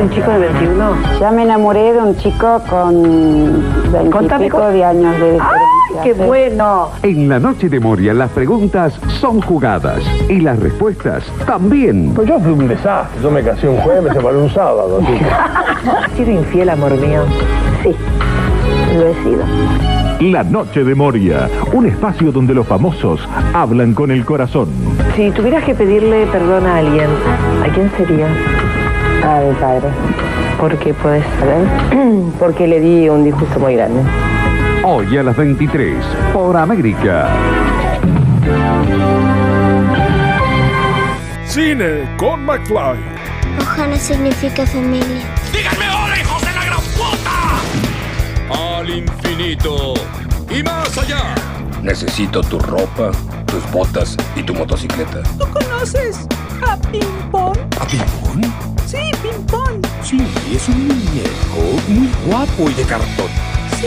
de un chico de 21? Ya me enamoré de un chico con Contame veintipico con- de años de diferencia. ¡Ay, qué Sí. bueno! En la noche de Moria las preguntas son jugadas y las respuestas también. Pues yo fui un desastre. Yo me casé un jueves, me separé un sábado. ¿Has sido infiel, amor mío? Sí, lo he sido. La Noche de Moria, un espacio donde los famosos hablan con el corazón. Si tuvieras que pedirle perdón a alguien, ¿a quién sería? A mi padre. ¿Por qué puedes saber? Porque le di un disgusto muy grande. Hoy a las 23 por América. Cine con McFly. Ohana significa familia. ¡Díganme hola, hijos de la gran puta! Al infinito y más allá. Necesito tu ropa, tus botas y tu motocicleta. ¿Tú conoces a Ping Pong? ¿A Pimpón? Sí, Ping Pong. Sí, es un muñeco muy guapo y de cartón. Sí.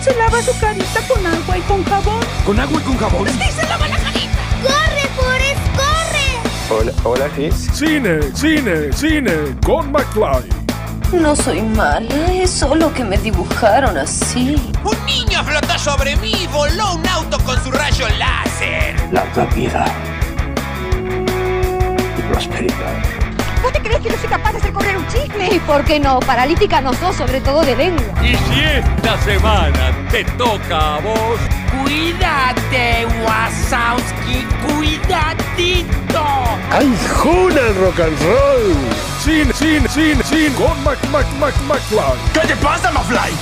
Se lava su carita con agua y con jabón. ¿Con agua y con jabón? Sí, se lava la carita. ¡Corre, Forrest, corre! Hola, hola, sí. Cine, cine, cine con McFly. No soy mala, es solo que me dibujaron así. Un niño flotó sobre mí y voló un auto con su rayo láser. Larga vida y prosperidad. ¿Vos te crees que no soy capaz de hacer correr un chicle? ¿Y por qué no? Paralítica no sos, sobre todo de lengua. Y si esta semana te toca a vos, Cuídate, Wasowski, cuidadito. ¡Ay, juna el rock and roll! Cine, cine, cine, cine con Mac, Mac, Mac, McFly. ¿Qué te pasa, Mafly?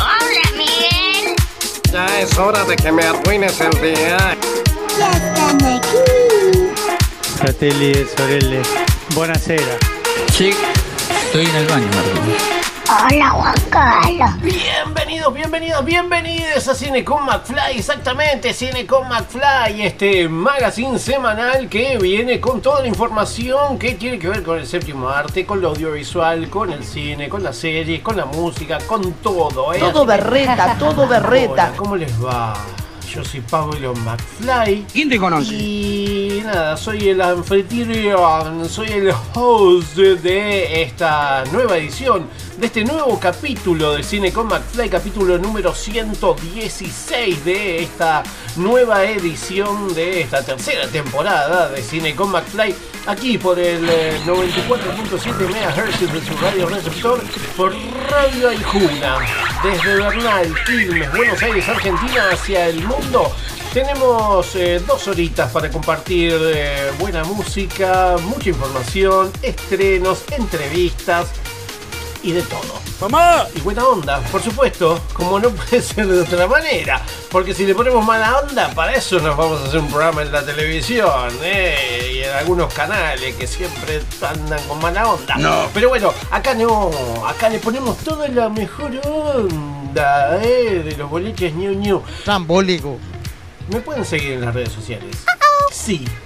Hola, Miguel. Ya es hora de que me arruines el día. Ya están aquí. Fratelli e sorelle, buonasera. Sí, estoy en el baño, Martín. Hola, Juan Carlos. Bienvenidos, bienvenidos, bienvenidos a Cine con McFly, exactamente, Cine con McFly, este magazine semanal que viene con toda la información que tiene que ver con el séptimo arte, con lo audiovisual, con el cine, con las series, con la música, con todo, ¿eh? Todo berreta, todo berreta. Hola, ¿cómo les va? Yo soy Pablo McFly. ¿Quién te conoce? Y nada, soy el anfitrión, soy el host de esta nueva edición, de este nuevo capítulo de Cine con McFly, capítulo número 116 de esta nueva edición de esta tercera temporada de Cine con McFly, aquí por el eh, 94.7 MHz de su radio receptor, por Radio Aijuna, desde Bernal, Quilmes, Buenos Aires, Argentina, hacia el mundo. Tenemos eh, dos horitas para compartir eh, buena música, mucha información, estrenos, entrevistas y de todo. ¡Mamá! Y buena onda, por supuesto, como no puede ser de otra manera. Porque si le ponemos mala onda, para eso nos vamos a hacer un programa en la televisión eh, y en algunos canales que siempre andan con mala onda. No. Pero bueno, acá no, acá le ponemos toda la mejor onda eh, de los boliches New New. Trambólico. ¿Me pueden seguir en las redes sociales?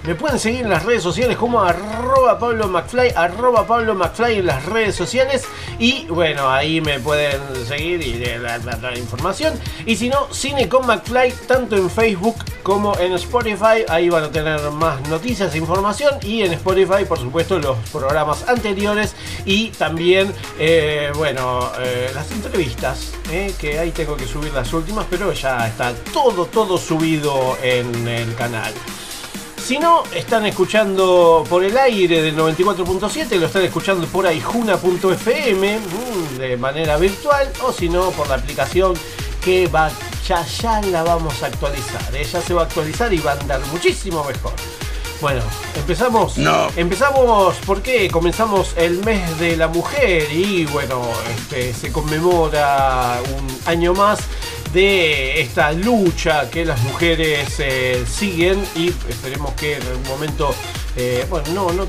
Me pueden seguir en las redes sociales como arroba Pablo McFly, arroba Pablo McFly en las redes sociales. Y bueno, ahí me pueden seguir y dar la, información. Y si no, Cine con McFly, tanto en Facebook como en Spotify. Ahí van a tener más noticias e información. Y en Spotify, por supuesto, los programas anteriores. Y también, eh, bueno, eh, las entrevistas. eh, que ahí tengo que subir las últimas, pero ya está todo, todo subido en el canal. Si no, están escuchando por el aire del 94.7, lo están escuchando por aijuna.fm mm, de manera virtual, o si no, por la aplicación que va, ya, ya la vamos a actualizar. ¿eh? Ya se va a actualizar y va a andar muchísimo mejor. Bueno, empezamos. No. Empezamos porque comenzamos el mes de la mujer y bueno, este, se conmemora un año más de esta lucha que las mujeres eh, siguen y esperemos que en algún momento, eh, bueno, no, no,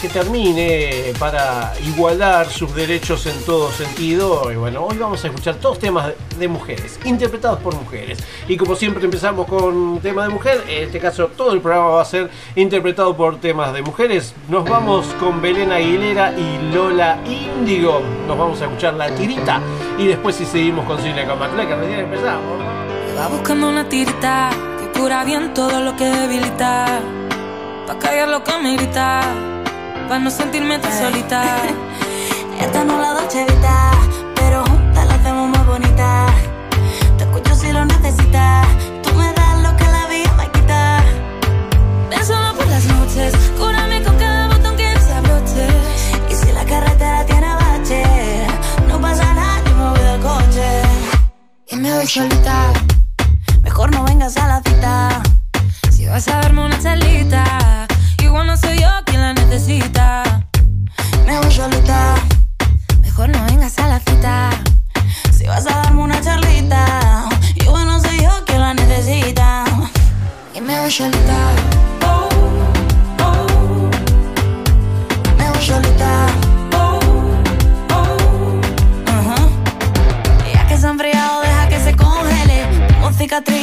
que, termine para igualar sus derechos en todo sentido. Y bueno, hoy vamos a escuchar todos temas de, mujeres, interpretados por mujeres. Y como siempre empezamos con un tema de mujer, en este caso todo el programa va a ser interpretado por temas de mujeres. Nos vamos con Belén Aguilera y Lola Índigo. Nos vamos a escuchar la tirita y después si seguimos con con McFly, que recién empezamos. Va buscando una tirita que cura bien todo lo que debilita. Pa' callar lo que grita. Para no sentirme tan solita. Esta no la Dolce Vita, pero juntas la hacemos más bonita. Te escucho si lo necesitas. Tú me das lo que la vida me quita. Solo por las noches, cúrame con cada botón que se abroche. Y si la carretera tiene bache, no pasa nada, yo me voy del coche. Y me voy solita. Mejor no vengas a la cita. Si vas a darme una charlita, igual no soy yo quien la necesita. Me voy solita. Mejor no vengas a la cita. Si vas a darme una charlita, igual no soy yo quien la necesita. Y me voy solita. Oh. Me voy solita. Oh, que se deja que se congele. Con cicatriz,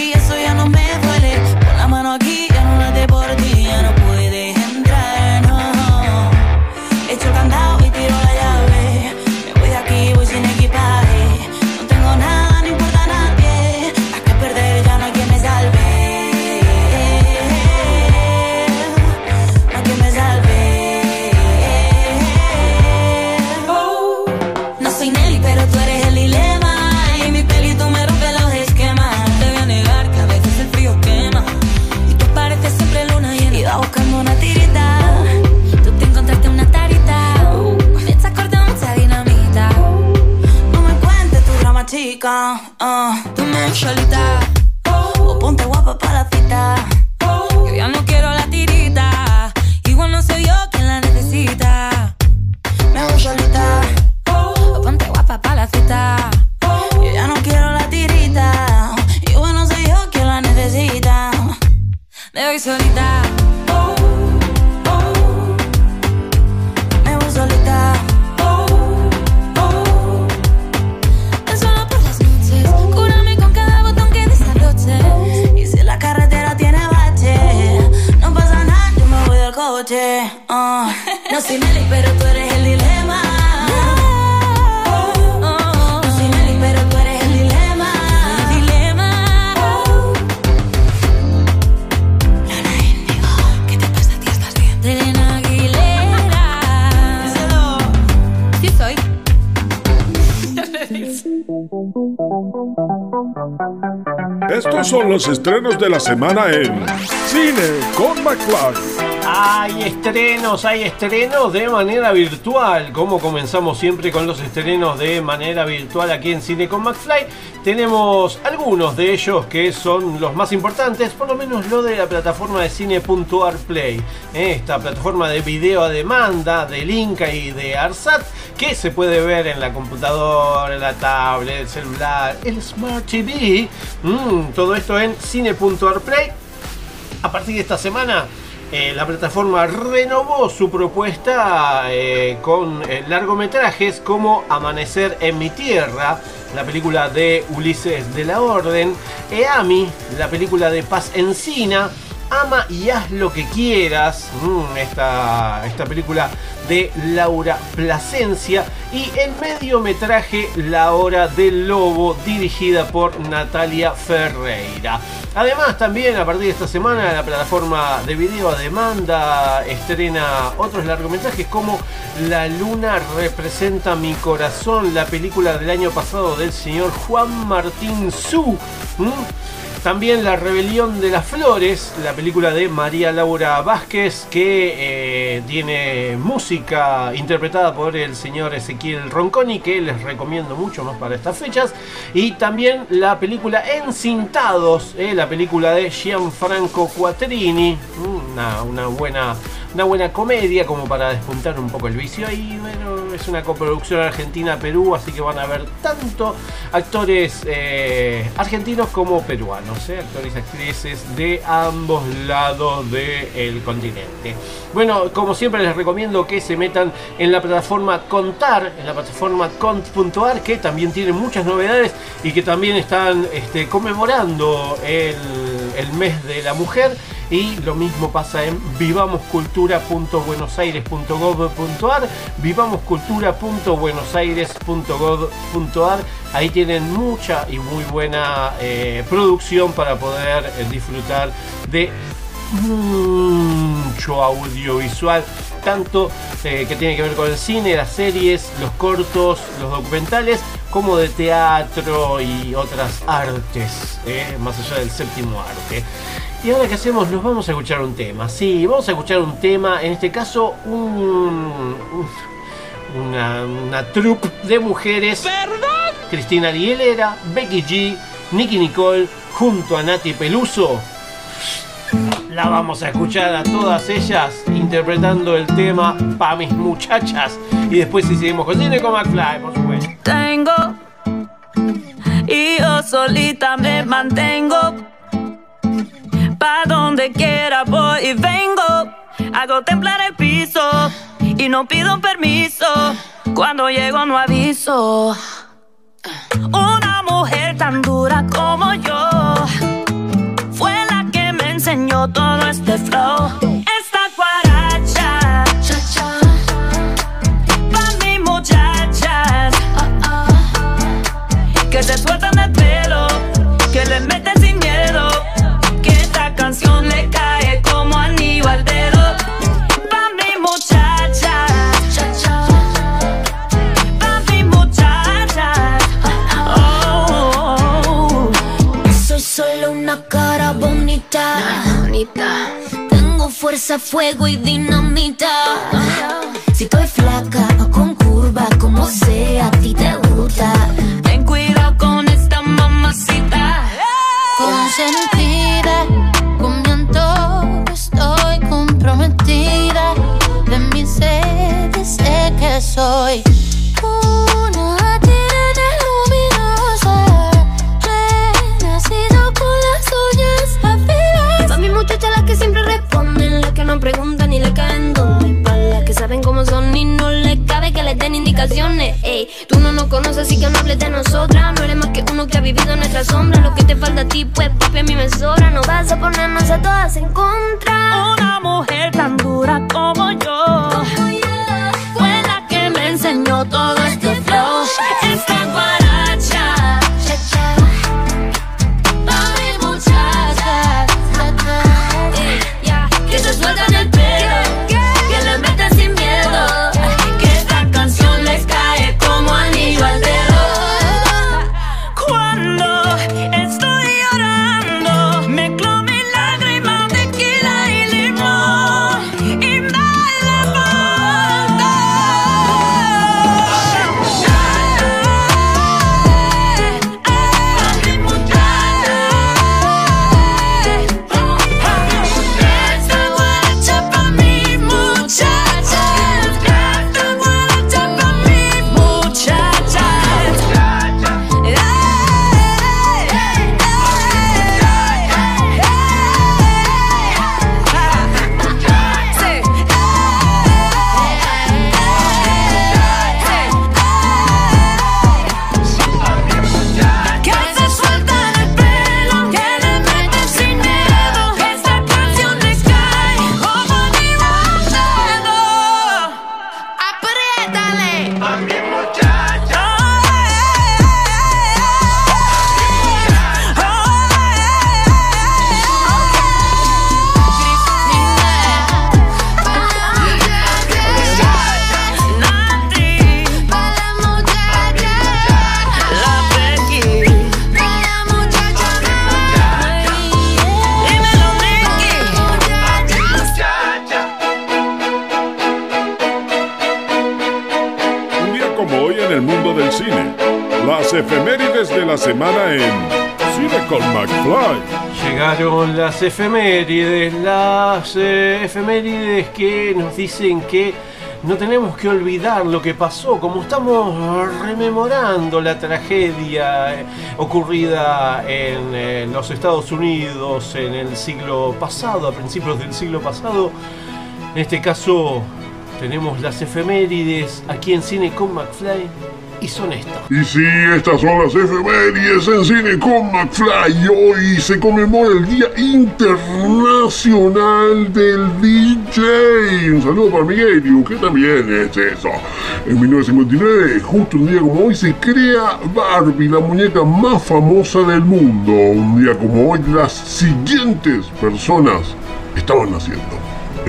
chica. Estrenos de la semana en Cine con McFly. Hay estrenos, hay estrenos de manera virtual. Como comenzamos siempre con los estrenos de manera virtual aquí en Cine con McFly, tenemos algunos de ellos que son los más importantes, por lo menos lo de la plataforma de cine.arplay, ¿eh? esta plataforma de video a demanda del Inca y de Arsat que se puede ver en la computadora, en la tablet, el celular, el Smart TV. Mm, todo esto en cine.arplay. A partir de esta semana eh, la plataforma renovó su propuesta eh, con eh, largometrajes como Amanecer en mi tierra, la película de Ulises de la Orden, Eami, la película de Paz Encina, Ama y haz lo que quieras, mm, esta, esta película de Laura Plasencia y el mediometraje La Hora del Lobo dirigida por Natalia Ferreira. Además también a partir de esta semana la plataforma de video a demanda estrena otros largometrajes como La Luna representa mi corazón, la película del año pasado del señor Juan Martín Su. También La Rebelión de las Flores, la película de María Laura Vázquez, que eh, tiene música interpretada por el señor Ezequiel Ronconi, que les recomiendo mucho más para estas fechas. Y también la película Encintados, eh, la película de Gianfranco Quattrini, una, una buena una buena comedia como para despuntar un poco el vicio y bueno es una coproducción argentina-Perú así que van a ver tanto actores eh, argentinos como peruanos eh, actores y actrices de ambos lados del continente. Bueno como siempre les recomiendo que se metan en la plataforma Contar en la plataforma cont.ar que también tiene muchas novedades y que también están este, conmemorando el, el mes de la mujer y lo mismo pasa en vivamoscultura.buenosaires.gov.ar vivamoscultura.buenosaires.gov.ar ahí tienen mucha y muy buena eh, producción para poder eh, disfrutar de mucho audiovisual tanto eh, que tiene que ver con el cine, las series, los cortos, los documentales, como de teatro y otras artes, más allá del séptimo arte. Y ahora que hacemos, nos vamos a escuchar un tema. Sí, vamos a escuchar un tema, en este caso un, un- una, una troupe de mujeres. Cristina Arielera, Becky G, Nicky Nicole, junto a Nati Peluso. La vamos a escuchar a todas ellas interpretando el tema Pa' mis muchachas. Y después si seguimos con Cine con McFly, por supuesto. tengo y yo solita me mantengo. Pa' donde quiera voy y vengo. Hago temblar el piso y no pido permiso. Cuando llego no aviso. Una mujer tan dura como yo fue la que me enseñó todo este flow. Esta guaracha, pa' mis muchachas que se sueltan Tengo fuerza, fuego y dinamita. Si estoy flaca o con curva, como sea, a ti te gusta. ten cuidado con esta mamacita. Consentida, con mi estoy comprometida. De mi sed sé que soy preguntan ni le caen donde. Pa' las que saben cómo son y no les cabe que les den indicaciones. Ey, tú no nos conoces así que no hables de nosotras. No eres más que uno que ha vivido en nuestra sombra. Lo que te falta a ti, pues papi a mí me sobra. No vas a ponernos a todas en contra. Una mujer tan dura como yo fue la que me enseñó todo este las efemérides, las efemérides que nos dicen que no tenemos que olvidar lo que pasó, como estamos rememorando la tragedia ocurrida en eh, los Estados Unidos en el siglo pasado, a principios del siglo pasado. En este caso tenemos las efemérides aquí en Cine con McFly y son estas. Y sí, estas son las efemérides en Cine con McFly. Hoy se conmemora el Día Internacional del DJ. Un saludo para Miguel, que también es eso. En 1959, justo un día como hoy, se crea Barbie, la muñeca más famosa del mundo. Un día como hoy, las siguientes personas estaban naciendo.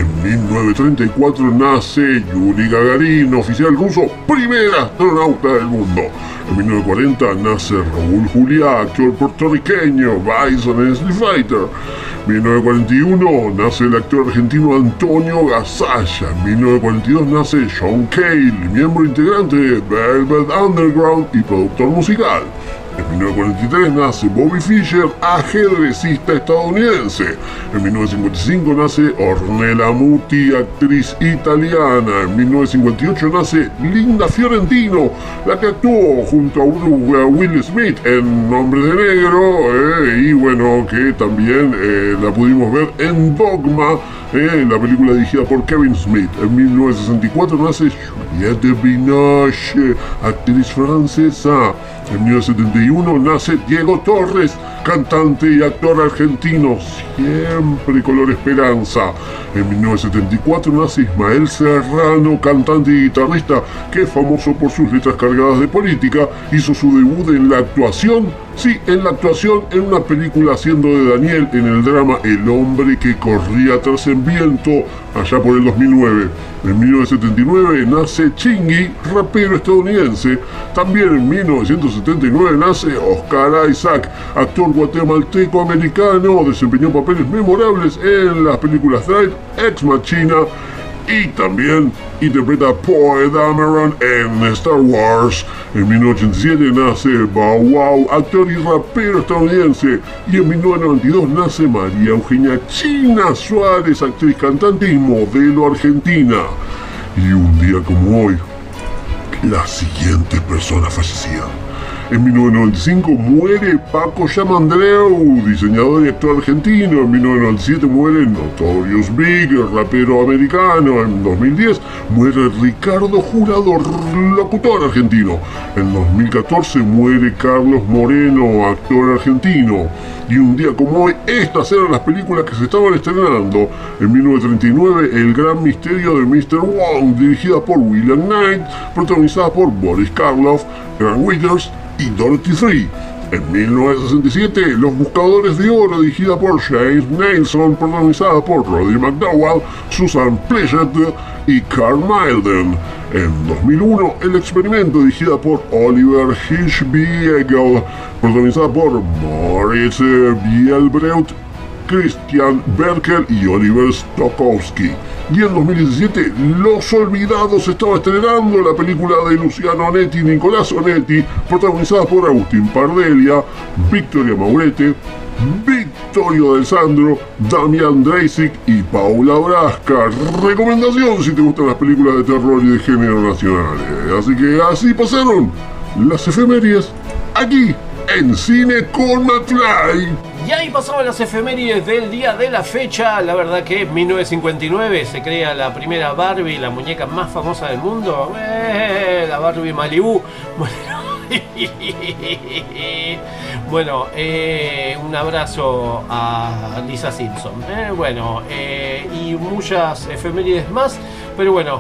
En 1934 nace Yuri Gagarin, oficial ruso, primer astronauta del mundo. En 1940 nace Raúl Juliá, actor puertorriqueño, Bison en Street Fighter. En 1941 nace el actor argentino Antonio Gasalla. En 1942 nace John Cale, miembro integrante de Velvet Underground y productor musical. En 1943 nace Bobby Fischer, ajedrecista estadounidense. En 1955 nace Ornella Muti, actriz italiana. En 1958 nace Linda Fiorentino, la que actuó junto a Will Smith en Hombres de Negro. eh, y bueno, que también eh, la pudimos ver en Dogma, la película dirigida por Kevin Smith. En 1964 nace Juliette Binoche, actriz francesa. En 1971 nace Diego Torres, cantante y actor argentino, siempre color esperanza. En 1974 nace Ismael Serrano, cantante y guitarrista, que es famoso por sus letras cargadas de política. Hizo su debut en la actuación, sí, en la actuación en una película haciendo de Daniel en el drama El hombre que corría tras el viento, allá por el 2009. En 1979 nace Chingy, rapero estadounidense. También en 1979 nace Oscar Isaac, actor guatemalteco-americano, desempeñó papeles memorables en las películas Drive, Ex Machina y también interpreta a Poe Dameron en Star Wars. En 1987 nace Bow Wow, actor y rapero estadounidense. Y en 1992 nace María Eugenia China Suárez, actriz, cantante y modelo argentina. Y un día como hoy, la siguiente persona fallecía. En 1995 muere Paco Yamandreu, diseñador y actor argentino. En 1997 muere Notorious Big, rapero americano. En 2010 muere Ricardo Jurado, locutor argentino. En 2014 muere Carlos Moreno, actor argentino. Y un día como hoy, estas eran las películas que se estaban estrenando. En 1939, El Gran Misterio de Mr. Wong, dirigida por William Knight, protagonizada por Boris Karloff, Grant Withers y Dorothy Three. En 1967, Los Buscadores de Oro, dirigida por James Nelson, protagonizada por Roddy McDowell, Susan Pleshett y Carl Milden. En 2001, El Experimento, dirigida por Oliver Hirschbiegel, protagonizada por Moritz Bielbreut, Christian Berkel y Oliver Stokowski. Y en 2017, Los Olvidados estaba estrenando la película de Luciano Onetti y Nicolás Onetti, protagonizada por Agustín Pardelia, Victoria Maurete, Victorio Del Sandro, Damián Dreisig y Paula Brasca. Recomendación si te gustan las películas de terror y de género nacionales. Así que así pasaron las efemérides aquí en Cine con McFly. Y ahí pasaban las efemérides del día de la fecha. La verdad que en 1959 se crea la primera Barbie, la muñeca más famosa del mundo. Eh, la Barbie Malibu. Bueno, eh, un abrazo a Lisa Simpson. eh, bueno, y muchas efemérides más. Pero bueno,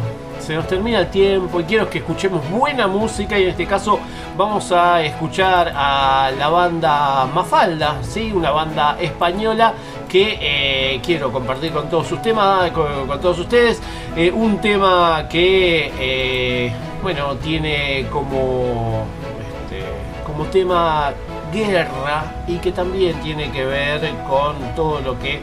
se nos termina el tiempo y quiero que escuchemos buena música y en este caso vamos a escuchar a la banda Mafalda, ¿sí? una banda española que eh, quiero compartir con todos sus temas, con, todos ustedes. Eh, un tema que, eh, bueno, tiene como, este, como tema guerra y que también tiene que ver con todo lo que,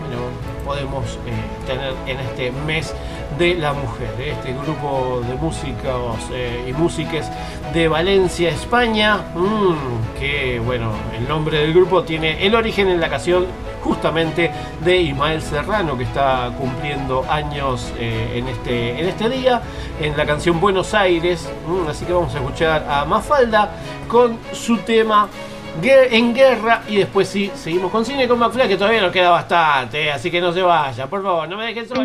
bueno, podemos tener en este mes de la mujer, este grupo de músicos eh, y músiques de Valencia, España, mm, que bueno, el nombre del grupo tiene el origen en la canción justamente de Ismael Serrano, que está cumpliendo años eh, en, este, en este día, en la canción Buenos Aires, mm, así que vamos a escuchar a Mafalda con su tema en guerra y después sí, seguimos con cine con McFly que todavía nos queda bastante, eh, así que no se vaya, por favor, no me dejen solo.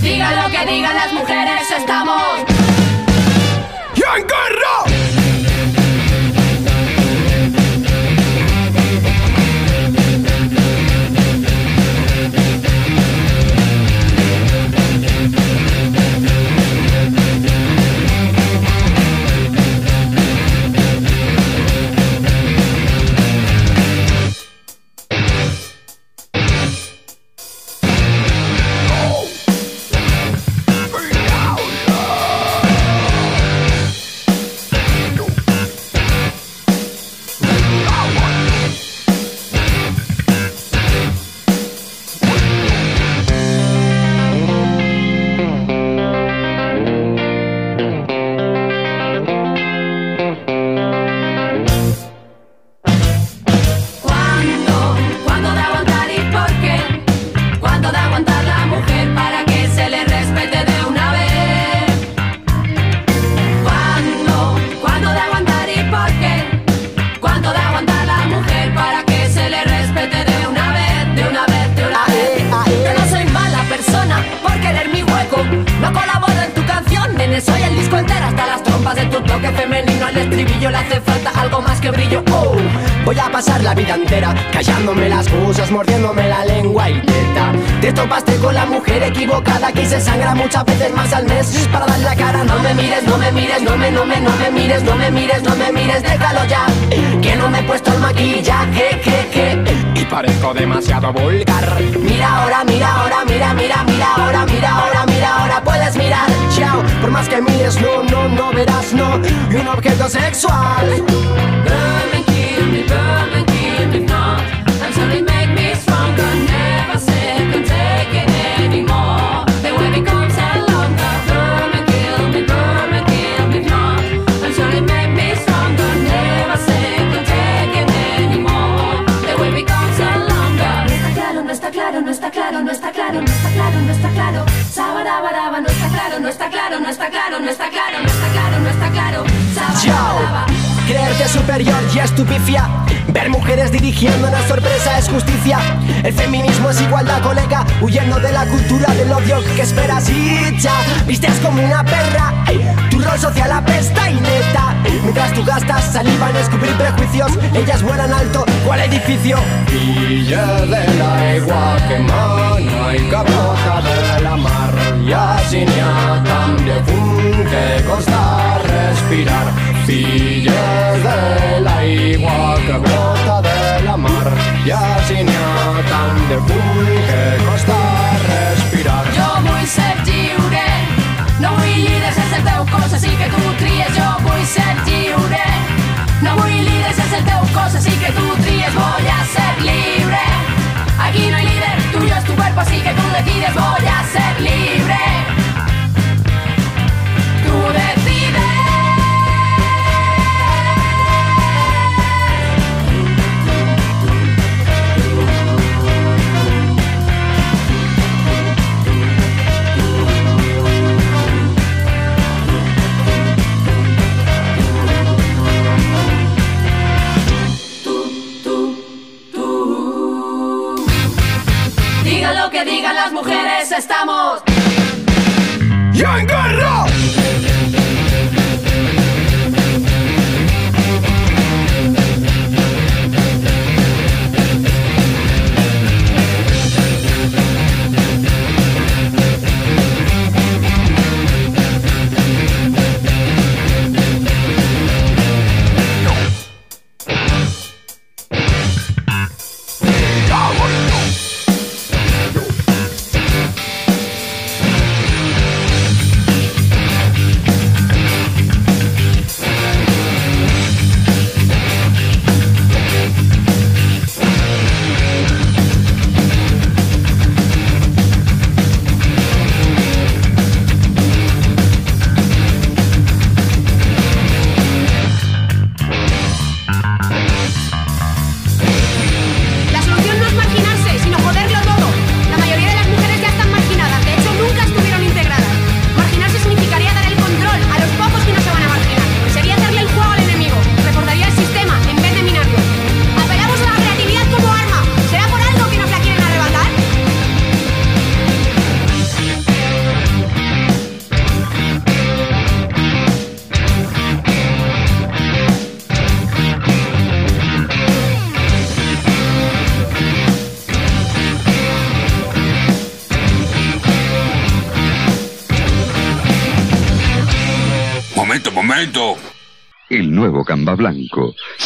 Diga lo que digan las mujeres, estamos. ¡Ya en guerra!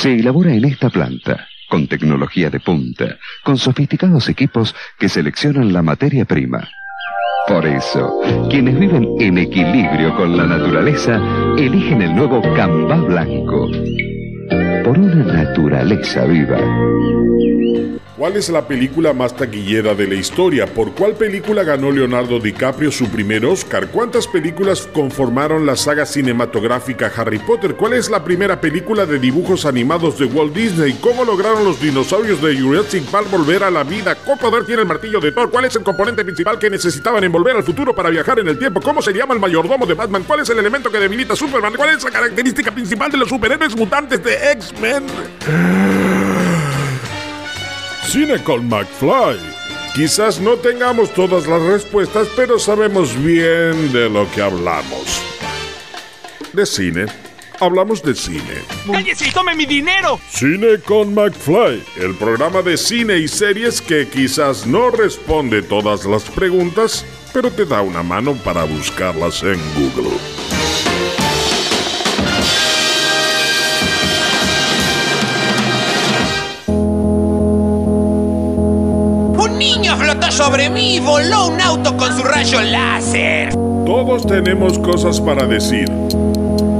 Se elabora en esta planta, con tecnología de punta, con sofisticados equipos que seleccionan la materia prima. Por eso, quienes viven en equilibrio con la naturaleza eligen el nuevo Camba Blanco. Por una naturaleza viva. ¿Cuál es la película más taquillera de la historia? ¿Por cuál película ganó Leonardo DiCaprio su primer Oscar? ¿Cuántas películas conformaron la saga cinematográfica Harry Potter? ¿Cuál es la primera película de dibujos animados de Walt Disney? ¿Cómo lograron los dinosaurios de Jurassic Park volver a la vida? ¿Cómo poder tiene el martillo de Thor? ¿Cuál es el componente principal que necesitaban envolver al futuro para viajar en el tiempo? ¿Cómo se llama el mayordomo de Batman? ¿Cuál es el elemento que debilita a Superman? ¿Cuál es la característica principal de los superhéroes mutantes de X-Men? Cine con McFly. Quizás no tengamos todas las respuestas, pero sabemos bien de lo que hablamos. De cine. Hablamos de cine. ¡Cállese y tome mi dinero! Cine con McFly, el programa de cine y series que quizás no responde todas las preguntas, pero te da una mano para buscarlas en Google. Niño flotó sobre mí y voló un auto con su rayo láser. Todos tenemos cosas para decir.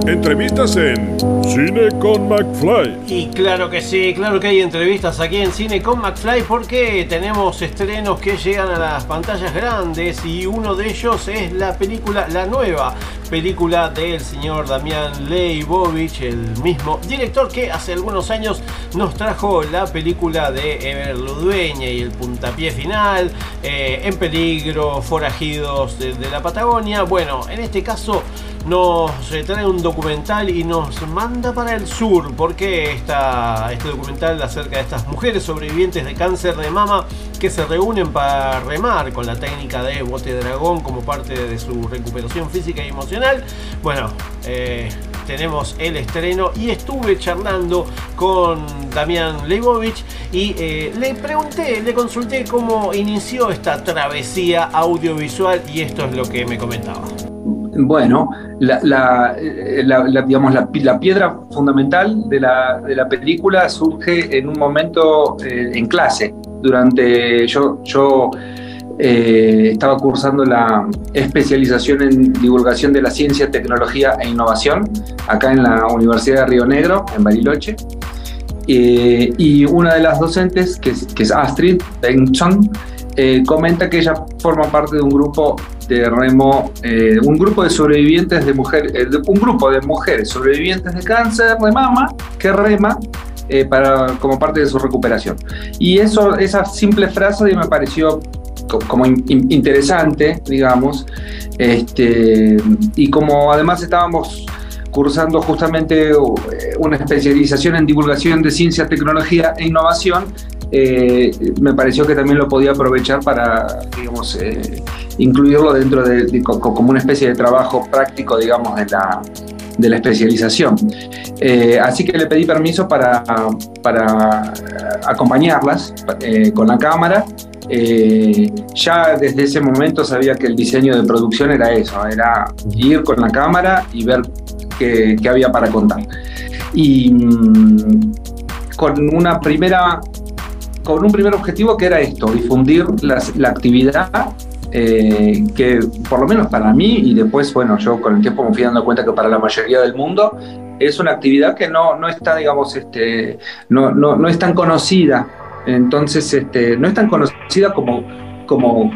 Entrevistas en Cine con McFly. Y claro que sí, claro que hay entrevistas aquí en Cine con McFly porque tenemos estrenos que llegan a las pantallas grandes y uno de ellos es la película, la nueva película del señor Damián Leibovich, el mismo director que hace algunos años nos trajo la película de Ever Ludueña y el puntapié final, eh, En peligro, forajidos de, la Patagonia. Bueno, en este caso nos trae un documental y nos manda para el sur porque esta, este documental acerca de estas mujeres sobrevivientes de cáncer de mama que se reúnen para remar con la técnica de bote dragón como parte de su recuperación física y emocional. Bueno, eh, tenemos el estreno y estuve charlando con Damián Leibovich y eh, le pregunté, le consulté cómo inició esta travesía audiovisual y esto es lo que me comentaba. Bueno, la, la digamos, la, piedra fundamental de la, de la película surge en un momento eh, en clase. Durante yo eh, estaba cursando la especialización en divulgación de la ciencia, tecnología e innovación acá en la Universidad de Río Negro, en Bariloche. Eh, y una de las docentes, que es, Astrid Benson, eh, comenta que ella forma parte de un grupo de remo, eh, un grupo de sobrevivientes de mujeres, un grupo de mujeres sobrevivientes de cáncer de mama que rema como parte de su recuperación. Y eso, esa simple frase me pareció como in, interesante, digamos, este, y como además estábamos cursando justamente una especialización en divulgación de ciencia, tecnología e innovación, eh, me pareció que también lo podía aprovechar para, digamos, eh, incluirlo dentro de, de, como una especie de trabajo práctico, digamos, de la, de la especialización. Eh, así que le pedí permiso para, para acompañarlas eh, con la cámara. Eh, ya desde ese momento sabía que el diseño de producción era eso, era ir con la cámara y ver qué, qué había para contar. Y mmm, con una primera con un primer objetivo que era esto, difundir las, la actividad eh, que por lo menos para mí y después, bueno, yo con el tiempo me fui dando cuenta que para la mayoría del mundo es una actividad que no, no está, digamos, este, no, no, no es tan conocida. Entonces, este, no es tan conocida como, como,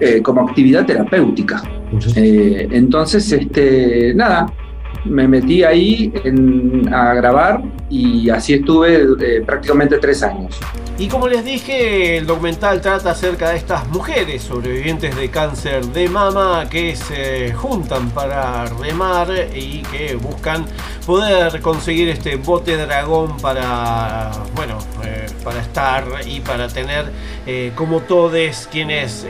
eh, como actividad terapéutica. Eh, entonces, este, nada, me metí ahí a grabar y así estuve eh, prácticamente tres años. Y como les dije, el documental trata acerca de estas mujeres sobrevivientes de cáncer de mama que se juntan para remar y que buscan poder conseguir este bote dragón para, bueno, eh, para estar y para tener eh, como todos quienes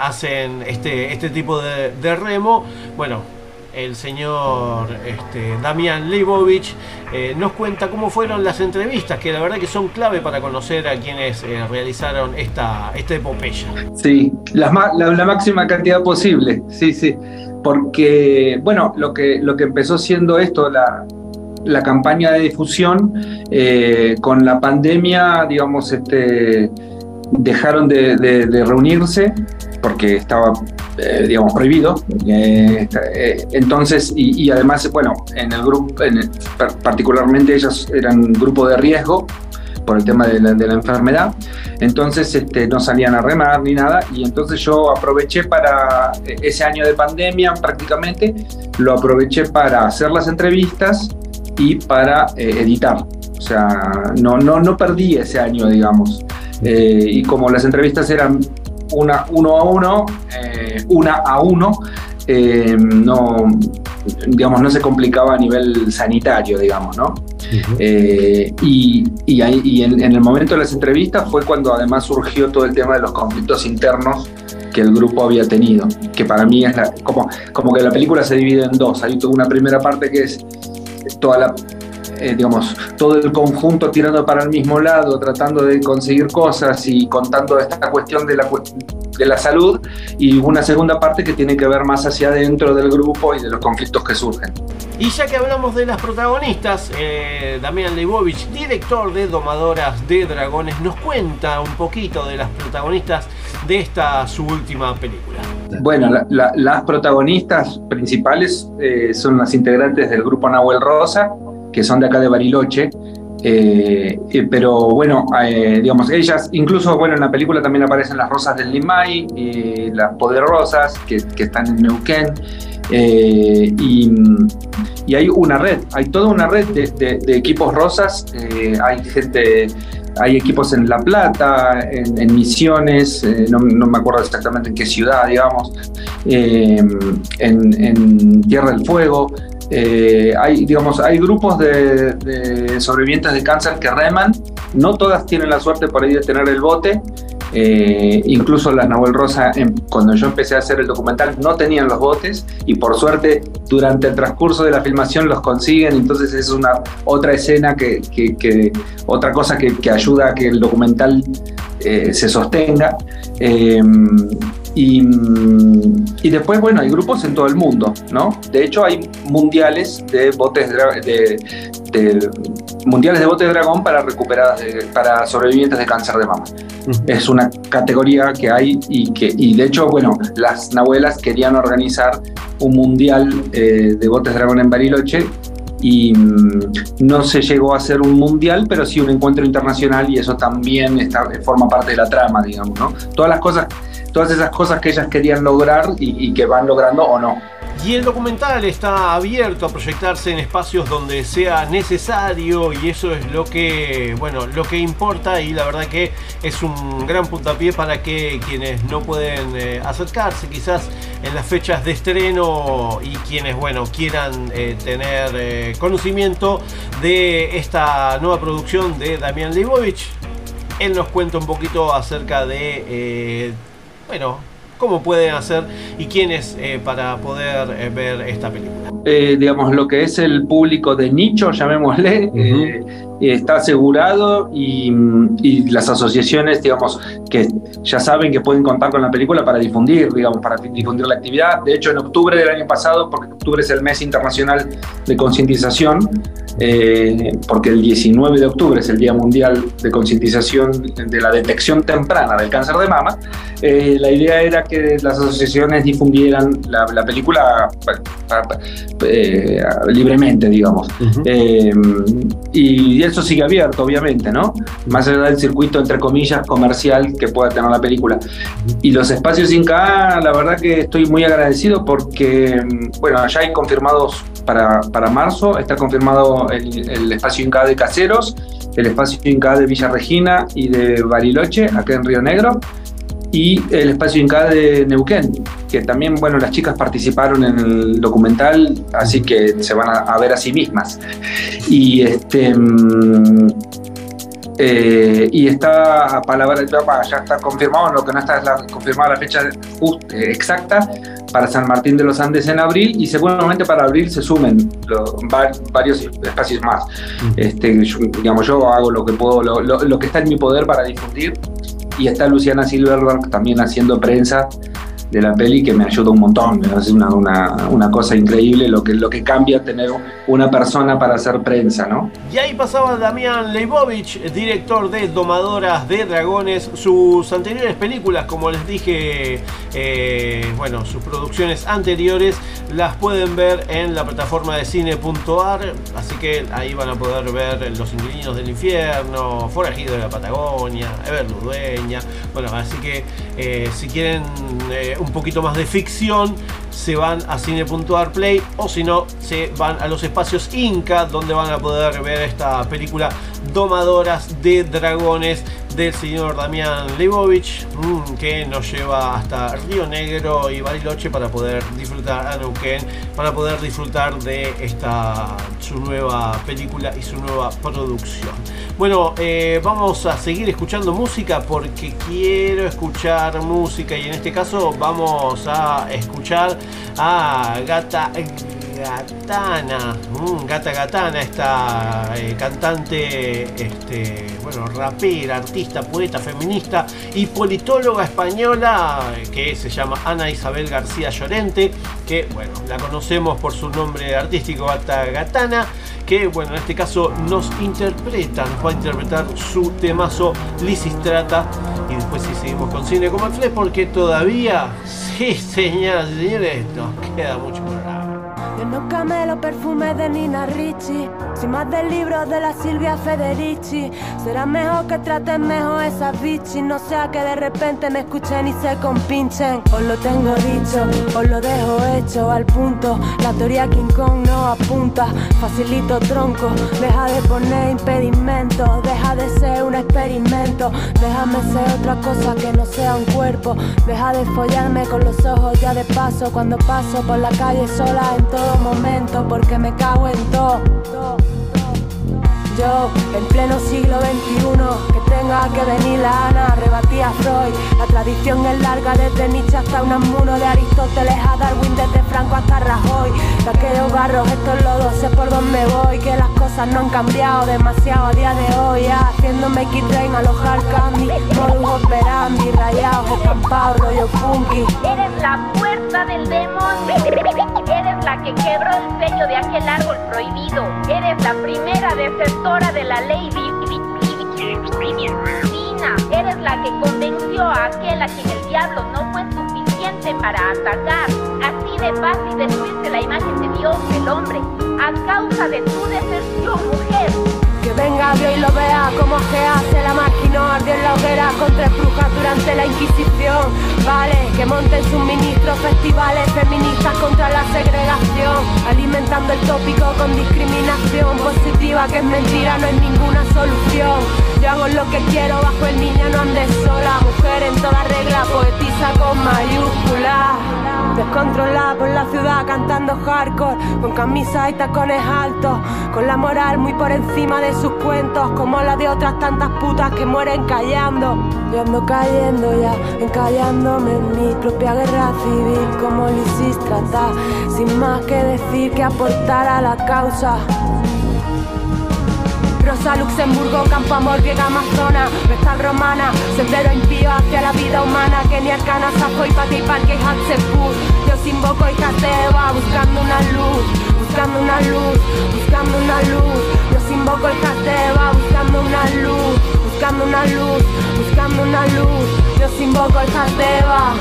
hacen este, este tipo de, de remo, bueno, el señor este, Damián Leibovich eh, nos cuenta cómo fueron las entrevistas, que la verdad que son clave para conocer a quienes eh, realizaron esta, esta epopeya. Sí, la, máxima cantidad posible, sí, sí, porque, bueno, lo que, lo que empezó siendo esto, la, la campaña de difusión, eh, con la pandemia, digamos, este, dejaron de, de, de reunirse porque estaba, eh, digamos, prohibido. Eh, entonces, y, y, además, bueno, en el grupo, en el, particularmente ellos eran grupo de riesgo por el tema de la, de la enfermedad, entonces este, no salían a remar ni nada, y entonces yo aproveché para ese año de pandemia prácticamente, lo aproveché para hacer las entrevistas y para eh, editar. O sea, no, no, no perdí ese año, digamos. Eh, y como las entrevistas eran una uno a uno, eh, una a uno, eh, no, digamos, no se complicaba a nivel sanitario, digamos, ¿no? Uh -huh. eh, y, y, y en, en, el momento de las entrevistas fue cuando además surgió todo el tema de los conflictos internos que el grupo había tenido, que para mí es la, como, como que la película se divide en dos. Hay una primera parte que es toda la, eh, digamos, todo el conjunto tirando para el mismo lado, tratando de conseguir cosas y contando esta cuestión de la, de la salud, y una segunda parte que tiene que ver más hacia adentro del grupo y de los conflictos que surgen. Y ya que hablamos de las protagonistas, eh, Damián Leibovich, director de Domadoras de Dragones, nos cuenta un poquito de las protagonistas de esta su última película. Bueno, la- la- las protagonistas principales eh, son las integrantes del grupo Nahuel Rosa, que son de acá de Bariloche. eh, pero bueno, eh, digamos, ellas, incluso bueno, en la película también aparecen las rosas del Limay, las poderosas que, que están en Neuquén. eh, y, hay una red, hay toda una red de, equipos rosas, hay gente, hay equipos en La Plata, en, Misiones, no, me acuerdo exactamente en qué ciudad, digamos, en Tierra del Fuego. Eh, hay, digamos, hay grupos de, sobrevivientes de cáncer que reman, no todas tienen la suerte por ahí de tener el bote, eh, incluso las Nahuel Rosa, em- cuando yo empecé a hacer el documental, no tenían los botes y por suerte durante el transcurso de la filmación los consiguen. Entonces es una otra escena que, otra cosa que, ayuda a que el documental eh, se sostenga. Eh, y, y después, bueno, hay grupos en todo el mundo, ¿no? De hecho, hay mundiales de botes de, de- mundiales de bote de dragón para recuperadas de- para sobrevivientes de cáncer de mama. Es una categoría que hay y que y de hecho, bueno, las nahuelas querían organizar un mundial eh, de botes de dragón en Bariloche y mm, no se llegó a hacer un mundial, pero sí un encuentro internacional y eso también está, forma parte de la trama, digamos, ¿no? Todas las cosas, todas esas cosas que ellas querían lograr y, que van logrando o no. Y el documental está abierto a proyectarse en espacios donde sea necesario y eso es lo que, bueno, lo que importa y la verdad que es un gran puntapié para que quienes no pueden eh, acercarse quizás en las fechas de estreno y quienes, bueno, quieran eh, tener eh, conocimiento de esta nueva producción de Damián Leibovich. Él nos cuenta un poquito acerca de, bueno, cómo pueden hacer y quiénes eh, para poder eh, ver esta película. eh, digamos, lo que es el público de nicho, llamémosle, eh, está asegurado y, y las asociaciones, digamos, que ya saben que pueden contar con la película para difundir, digamos, para difundir la actividad. De hecho, en octubre del año pasado, porque octubre es el mes internacional de concientización, eh, porque el 19 de octubre es el Día Mundial de Concientización de la Detección Temprana del Cáncer de Mama, eh, la idea era que las asociaciones difundieran la, la película eh, libremente, digamos. Eh, y eso sigue abierto, obviamente, ¿no? Más allá del circuito, entre comillas, comercial que pueda tener la película. Y los espacios Inca, la verdad que estoy muy agradecido porque, mm, bueno, ya hay confirmados para, para marzo, está confirmado el, el espacio Inca de Caseros, el espacio Inca de Villa Regina y de Bariloche, acá en Río Negro y el espacio Inca de Neuquén, que también, bueno, las chicas participaron en el documental, así que se van a, a ver a sí mismas. Y este. Mm, eh, y está a palabra ya está confirmado, lo que no está es la, confirmada la fecha just- eh, exacta para San Martín de los Andes en abril y seguramente para abril se sumen lo- va- varios espacios más. Este, yo- digamos, yo hago lo que puedo, lo, lo- lo que está en mi poder para difundir y está Luciana Silverberg también haciendo prensa de la peli que me ayuda un montón, es una, una, una cosa increíble lo que, lo que cambia tener una persona para hacer prensa, ¿no? Y ahí pasaba Damián Leibovich, director de Domadoras de Dragones. Sus anteriores películas, como les dije, eh, bueno, sus producciones anteriores las pueden ver en la plataforma de cine.ar. Así que ahí van a poder ver Los Inquilinos del Infierno, Forajido de la Patagonia, Ever Ludueña. Bueno, así que eh, si quieren eh, un poquito más de ficción, se van a cine.ar play o si no, se van a los espacios Inca donde van a poder ver esta película Domadoras de Dragones del señor Damián Leibovich, mm, que nos lleva hasta Río Negro y Bariloche para poder disfrutar a Neuquén, para poder disfrutar de esta su nueva película y su nueva producción. Bueno, eh, vamos a seguir escuchando música porque quiero escuchar música y en este caso vamos a escuchar a Gata Gatana, mm, Gata Gatana, esta eh, cantante, este, bueno, rapera, artista, poeta, feminista y politóloga española que se llama Ana Isabel García Llorente, que bueno, la conocemos por su nombre artístico Gata Gatana, que bueno, en este caso nos interpreta, nos va a interpretar su temazo Lisistrata y después si seguimos con cine como el porque todavía, sí señoras y señores, nos queda mucho. Yo no camelo perfume de Nina Ricci, sin más del libro de la Silvia Federici. Será mejor que traten mejor esas bichis, no sea que de repente me escuchen y se compinchen. Os lo tengo dicho, os lo dejo hecho al punto. La teoría King Kong no apunta, facilito tronco. Deja de poner impedimentos, deja de ser un experimento. Déjame ser otra cosa que no sea un cuerpo. Deja de follarme con los ojos ya de paso cuando paso por la calle sola en todo momento porque me cago en todo. Yo, en pleno siglo XXI, que tenga que venir la Ana, rebatía Freud. La tradición es larga desde Nietzsche hasta Unamuno, de Aristóteles a Darwin, desde Franco hasta Rajoy. De aquellos barros, estos lodos, sé por dónde voy, que las cosas no han cambiado demasiado a día de hoy. ya. Haciéndome X-Train, alojar candy, modus operandi, rayados, escampados, rollo funky. Eres la puerta del demonio. Eres la que quebró el sello de aquel árbol prohibido. Eres la primera desertora de la ley divina. Eres la que convenció a aquel a quien el diablo no fue suficiente para atacar. Así de fácil destruirse la imagen de Dios del hombre a causa de tu deserción, mujer. Que venga Dios y lo vea como se hace la máquina ardió en la hoguera contra brujas durante la Inquisición. Vale, que monten suministros, festivales feministas contra la segregación, alimentando el tópico con discriminación positiva que es mentira, no es ninguna solución. Yo hago lo que quiero bajo el niño, no andes sola, mujer en toda regla, poetiza con mayúsculas. Descontrolada por la ciudad cantando hardcore, con camisas y tacones altos, con la moral muy por encima de sus cuentos, como la de otras tantas putas que mueren callando. Yo ando cayendo ya, encallándome en mi propia guerra civil, como Lisistrata, sin más que decir que aportar a la causa. Rosa, Luxemburgo, Campo Amor, Griega, Amazona, Vestal Romana, Sendero impío hacia la vida humana, Kenia, Arcana, Sajo y Pati, Parque, Hatzeput. Yo invoco y Cateva, buscando una luz, buscando una luz, buscando una luz. Yo invoco y Cateva, buscando una luz, buscando una luz, buscando una luz. Yo invoco el Cateva.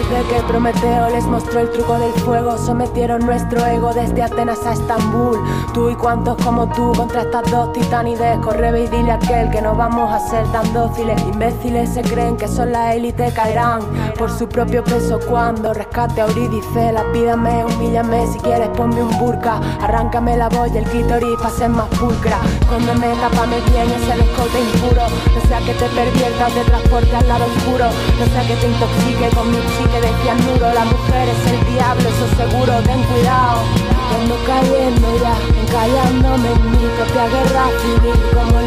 Desde que Prometeo les mostró el truco del fuego, sometieron nuestro ego desde Atenas a Estambul. Tú y cuantos como tú contra estas dos titanides, corre y dile a aquel que no vamos a ser tan dóciles. Imbéciles se creen que son la élite, caerán por su propio peso cuando rescate a Eurídice. La pídame, humíllame, si quieres ponme un burka, arráncame la voz el clítoris para ser más pulcra. Escóndeme, tápame bien ese escote impuro, no sea que te pervierta o te transporte al lado oscuro, no sea que te intoxique con mi chique de cianuro. La mujer es el diablo, eso seguro, ten cuidado. Ando cayendo ya, encallándome en mi propia guerra civil, como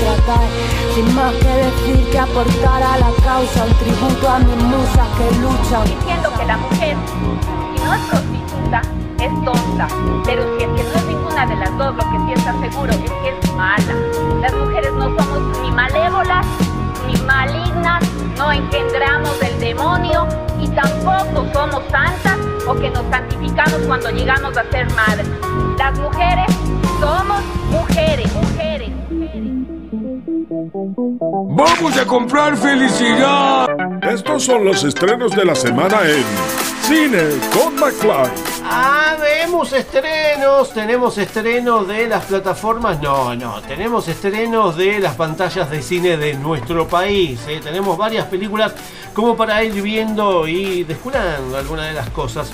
tratar Sin más que decir que aportar a la causa, un tributo a mis musas que luchan. Diciendo que la mujer, si no es prostituta, es tonta. Pero si es que no es ninguna de las dos, lo que sí seguro es que es mala. Las mujeres no somos ni malévolas malignas, no engendramos del demonio y tampoco somos santas o que nos santificamos cuando llegamos a ser madres. Las mujeres somos mujeres, mujeres. ¡Vamos a comprar felicidad! Estos son los estrenos de la semana en Cine con McFly. Ah, vemos estrenos, tenemos estrenos de las plataformas, no, no, tenemos estrenos de las pantallas de cine de nuestro país, ¿eh? tenemos varias películas como para ir viendo y descubrir algunas de las cosas.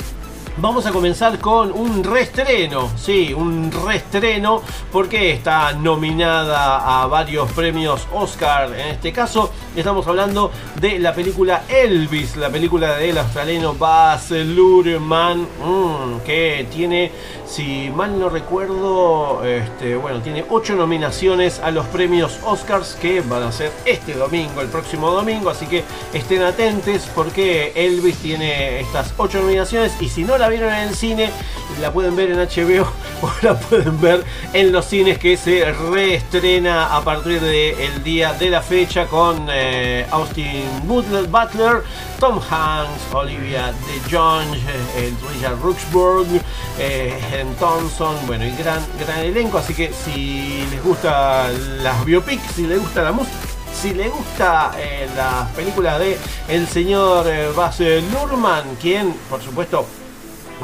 Vamos a comenzar con un reestreno, sí, un reestreno porque está nominada a varios premios Oscar. En este caso estamos hablando de la película Elvis, la película del australiano Baz Luhrmann, mm, que tiene, si mal no recuerdo, este, bueno, tiene ocho nominaciones a los premios Oscars que van a ser este domingo, el próximo domingo, así que estén atentos porque Elvis tiene estas ocho nominaciones y si no la vieron en el cine, la pueden ver en HBO o la pueden ver en los cines que se reestrena a partir del día de la fecha con eh, Austin Butler, Tom Hanks, Olivia de Jones, eh, Richard Rooksburg, eh, Thompson, bueno, y gran, gran elenco, así que si les gusta las biopics, si les gusta la música, si le gusta eh, las películas de el señor eh, Luhrmann, quien por supuesto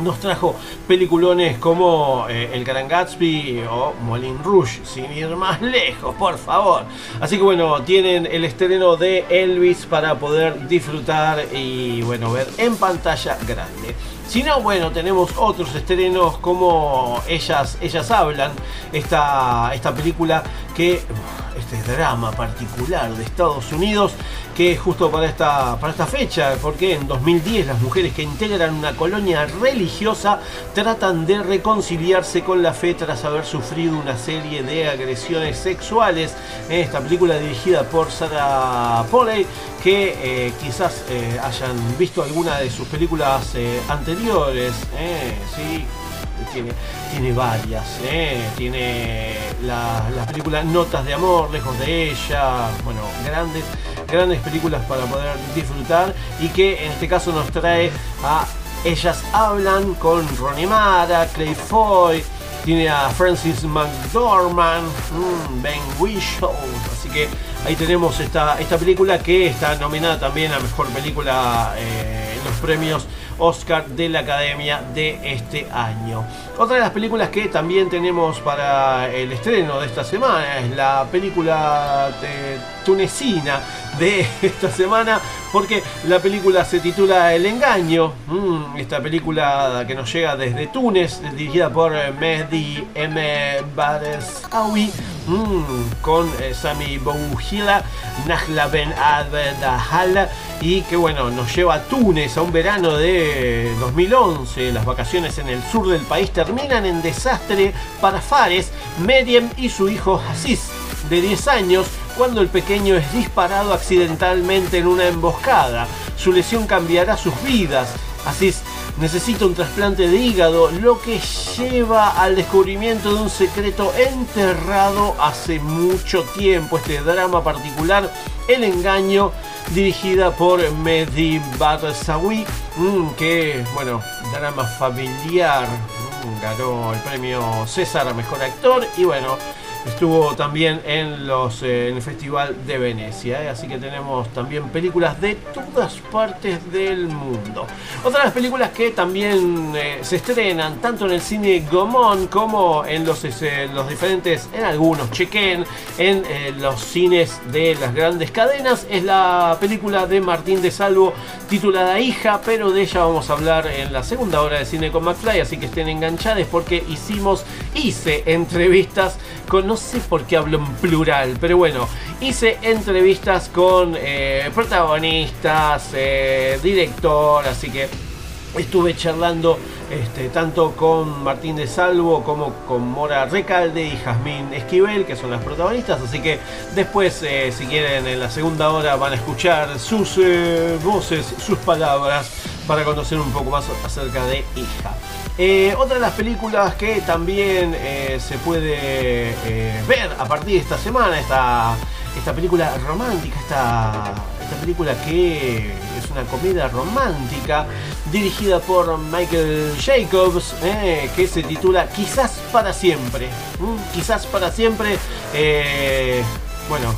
nos trajo peliculones como eh, El Gran Gatsby o Moulin Rouge, sin ir más lejos, por favor. Así que bueno, tienen el estreno de Elvis para poder disfrutar y bueno, ver en pantalla grande. Si no, bueno, tenemos otros estrenos como Ellas, Ellas Hablan, esta, esta película que este drama particular de Estados Unidos que justo para esta, para esta fecha, porque en 2010 las mujeres que integran una colonia religiosa tratan de reconciliarse con la fe tras haber sufrido una serie de agresiones sexuales. Esta película dirigida por Sarah Polley, que eh, quizás eh, hayan visto alguna de sus películas eh, anteriores, ¿sí? Tiene, tiene varias, ¿eh? tiene la, la, película Notas de Amor, Lejos de ella, bueno, grandes, grandes películas para poder disfrutar y que en este caso nos trae a Ellas Hablan con Ronnie Mara, Clay Foy, tiene a Francis McDormand, mmm, Ben Whishaw, así que ahí tenemos esta, esta película que está nominada también a Mejor Película eh, en los premios Oscar de la Academia de este año. Otra de las películas que también tenemos para el estreno de esta semana es la película de tunecina de esta semana porque la película se titula El Engaño, mm, esta película que nos llega desde Túnez, dirigida por Mehdi M. Baresawi, mm, con eh, Sami Bouhila, Nahla Ben Abdahal y que bueno, nos lleva a Túnez a un verano de 2011. Las vacaciones en el sur del país terminan en desastre para Fares, Mediem y su hijo Aziz, de 10 años, cuando el pequeño es disparado accidentalmente en una emboscada. Su lesión cambiará sus vidas. Aziz necesita un trasplante de hígado, lo que lleva al descubrimiento de un secreto enterrado hace mucho tiempo. Este drama particular, El engaño, dirigida por Mehdi Barsawi, que, bueno, drama familiar, ganó el premio César a Mejor Actor y bueno, estuvo también en, los, eh, en el Festival de Venecia. ¿eh? Así que tenemos también películas de todas partes del mundo. Otra de las películas que también eh, se estrenan tanto en el cine Gomón como en los, los diferentes, en algunos, chequen, en los cines de las grandes cadenas es la película de Martín de Salvo titulada Hija, pero de ella vamos a hablar en la segunda hora de cine con McFly, así que estén enganchados porque hicimos, hice entrevistas con, no sé por qué hablo en plural, pero bueno, hice entrevistas con eh, protagonistas, eh, director, así que estuve charlando este, tanto con Martín de Salvo como con Mora Recalde y Jazmín Esquivel, que son las protagonistas. Así que después, eh, si quieren, en la segunda hora van a escuchar sus voces, sus palabras, para conocer un poco más acerca de Hija. Eh, otra de las películas que también eh, se puede eh, ver a partir de esta semana, esta, esta película romántica, esta, esta película que es una comedia romántica dirigida por Michael Jacobs, que se titula Quizás para siempre. Quizás para siempre. bueno,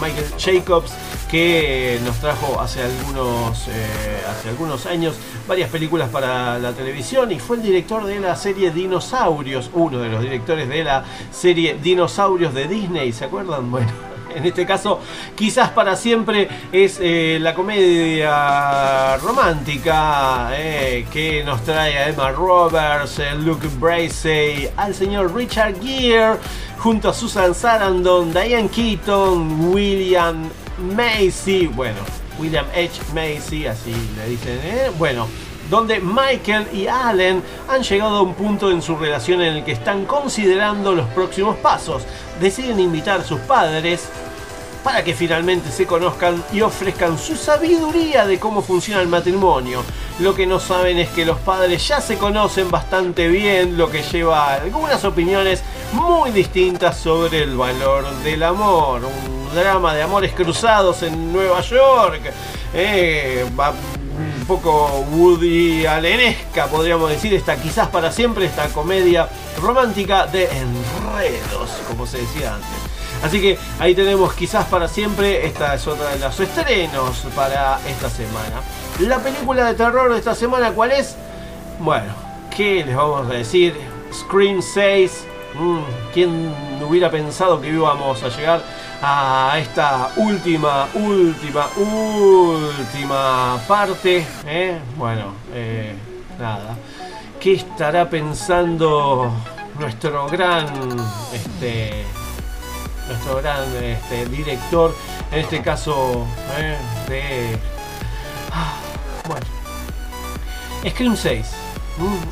Michael Jacobs que nos trajo hace algunos, eh, hace algunos años varias películas para la televisión y fue el director de la serie Dinosaurios, uno de los directores de la serie Dinosaurios de Disney, ¿se acuerdan? Bueno, En este caso, quizás para siempre es eh, la comedia romántica eh, que nos trae a Emma Roberts, Luke Bracey, al señor Richard Gere, junto a Susan Sarandon, Diane Keaton, William Macy, bueno, William H. Macy, así le dicen, ¿eh? bueno, donde Michael y Allen han llegado a un punto en su relación en el que están considerando los próximos pasos. Deciden invitar a sus padres para que finalmente se conozcan y ofrezcan su sabiduría de cómo funciona el matrimonio. Lo que no saben es que los padres ya se conocen bastante bien, lo que lleva algunas opiniones muy distintas sobre el valor del amor. Drama de amores cruzados en Nueva York. Eh, va un poco Woody Allenesca, podríamos decir, esta quizás para siempre, esta comedia romántica de enredos, como se decía antes. Así que ahí tenemos quizás para siempre, esta es otra de los estrenos para esta semana. La película de terror de esta semana, ¿cuál es? Bueno, ¿qué les vamos a decir? Scream 6. Mm, ¿Quién hubiera pensado que íbamos a llegar a esta última, última, última parte? eh? Bueno, eh, nada. ¿Qué estará pensando nuestro gran este, nuestro gran este, director, en este caso eh, de... Ah, bueno, Scream 6.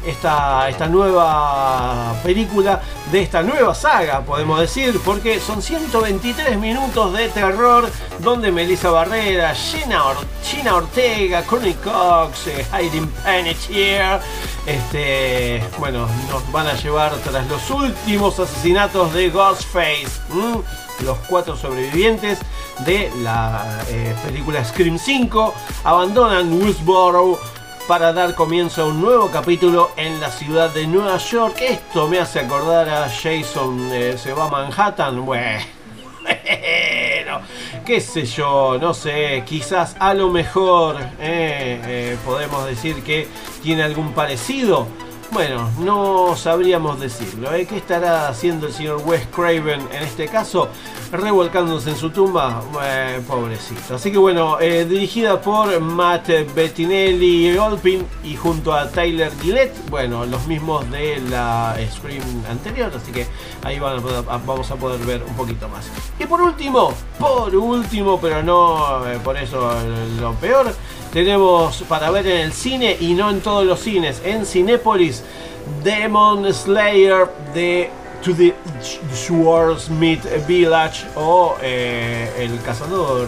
Esta, esta nueva película de esta nueva saga, podemos decir, porque son 123 minutos de terror donde Melissa Barrera, Gina, Or- Gina Ortega, Courtney Cox, eh, Hayden Panettiere, este, bueno, nos van a llevar tras los últimos asesinatos de Ghostface, los cuatro sobrevivientes de la eh, película Scream 5 abandonan Woodsboro para dar comienzo a un nuevo capítulo en la ciudad de Nueva York. Esto me hace acordar a Jason eh, se va a Manhattan. Bueno, qué sé yo, no sé, quizás a lo mejor eh, eh, podemos decir que tiene algún parecido. Bueno, no sabríamos decirlo. ¿eh? ¿Qué estará haciendo el señor Wes Craven en este caso? Revolcándose en su tumba. Eh, pobrecito. Así que bueno, eh, dirigida por Matt Bettinelli Olpin y junto a Tyler Gillette. Bueno, los mismos de la Scream anterior. Así que ahí van a poder- vamos a poder ver un poquito más. Y por último, por último, pero no eh, por eso lo peor, tenemos para ver en el cine y no en todos los cines, en Cinépolis, Demon Slayer de To the Schwarzsmith Village o eh, El Cazador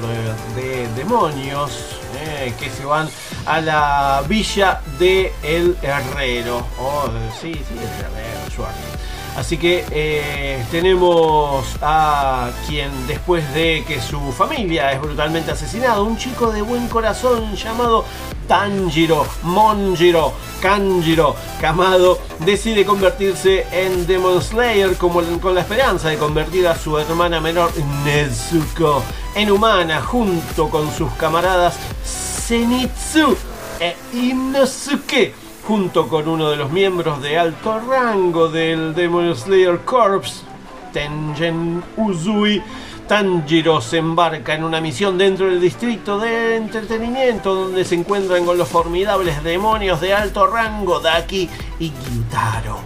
de Demonios eh, que se van a la villa de El Herrero. Oh, sí, sí, El Herrero, Schwarzsmith. Así que eh, tenemos a quien después de que su familia es brutalmente asesinado, un chico de buen corazón llamado Tanjiro, Monjiro, Kanjiro, Kamado, decide convertirse en Demon Slayer como, con la esperanza de convertir a su hermana menor Nezuko en humana junto con sus camaradas Zenitsu e Inosuke junto con uno de los miembros de alto rango del Demon Slayer Corps, Tengen Uzui, Tanjiro se embarca en una misión dentro del distrito de entretenimiento donde se encuentran con los formidables demonios de alto rango Daki y Gyutaro.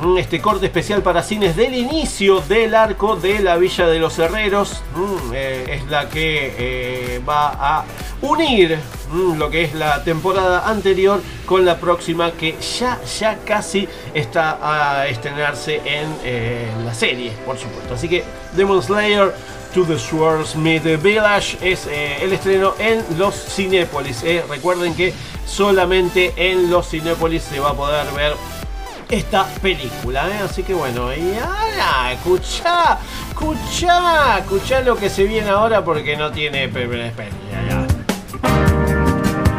Mm, Este corte especial para cines del inicio del arco de la Villa de los Herreros mm, eh, es la que eh, va a unir mm, lo que es la temporada anterior con la próxima que ya, ya casi está a estrenarse en eh, la serie, por supuesto. Así que Demon Slayer To the Schwarzsmith Village es eh, el estreno en los Cinépolis. eh. Recuerden que solamente en los Cinépolis se va a poder ver esta película, ¿eh? así que bueno, y ahora, escuchá, escuchá, escuchá lo que se viene ahora porque no tiene pe- pe- pe- ya,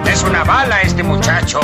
ya. Es una bala este muchacho.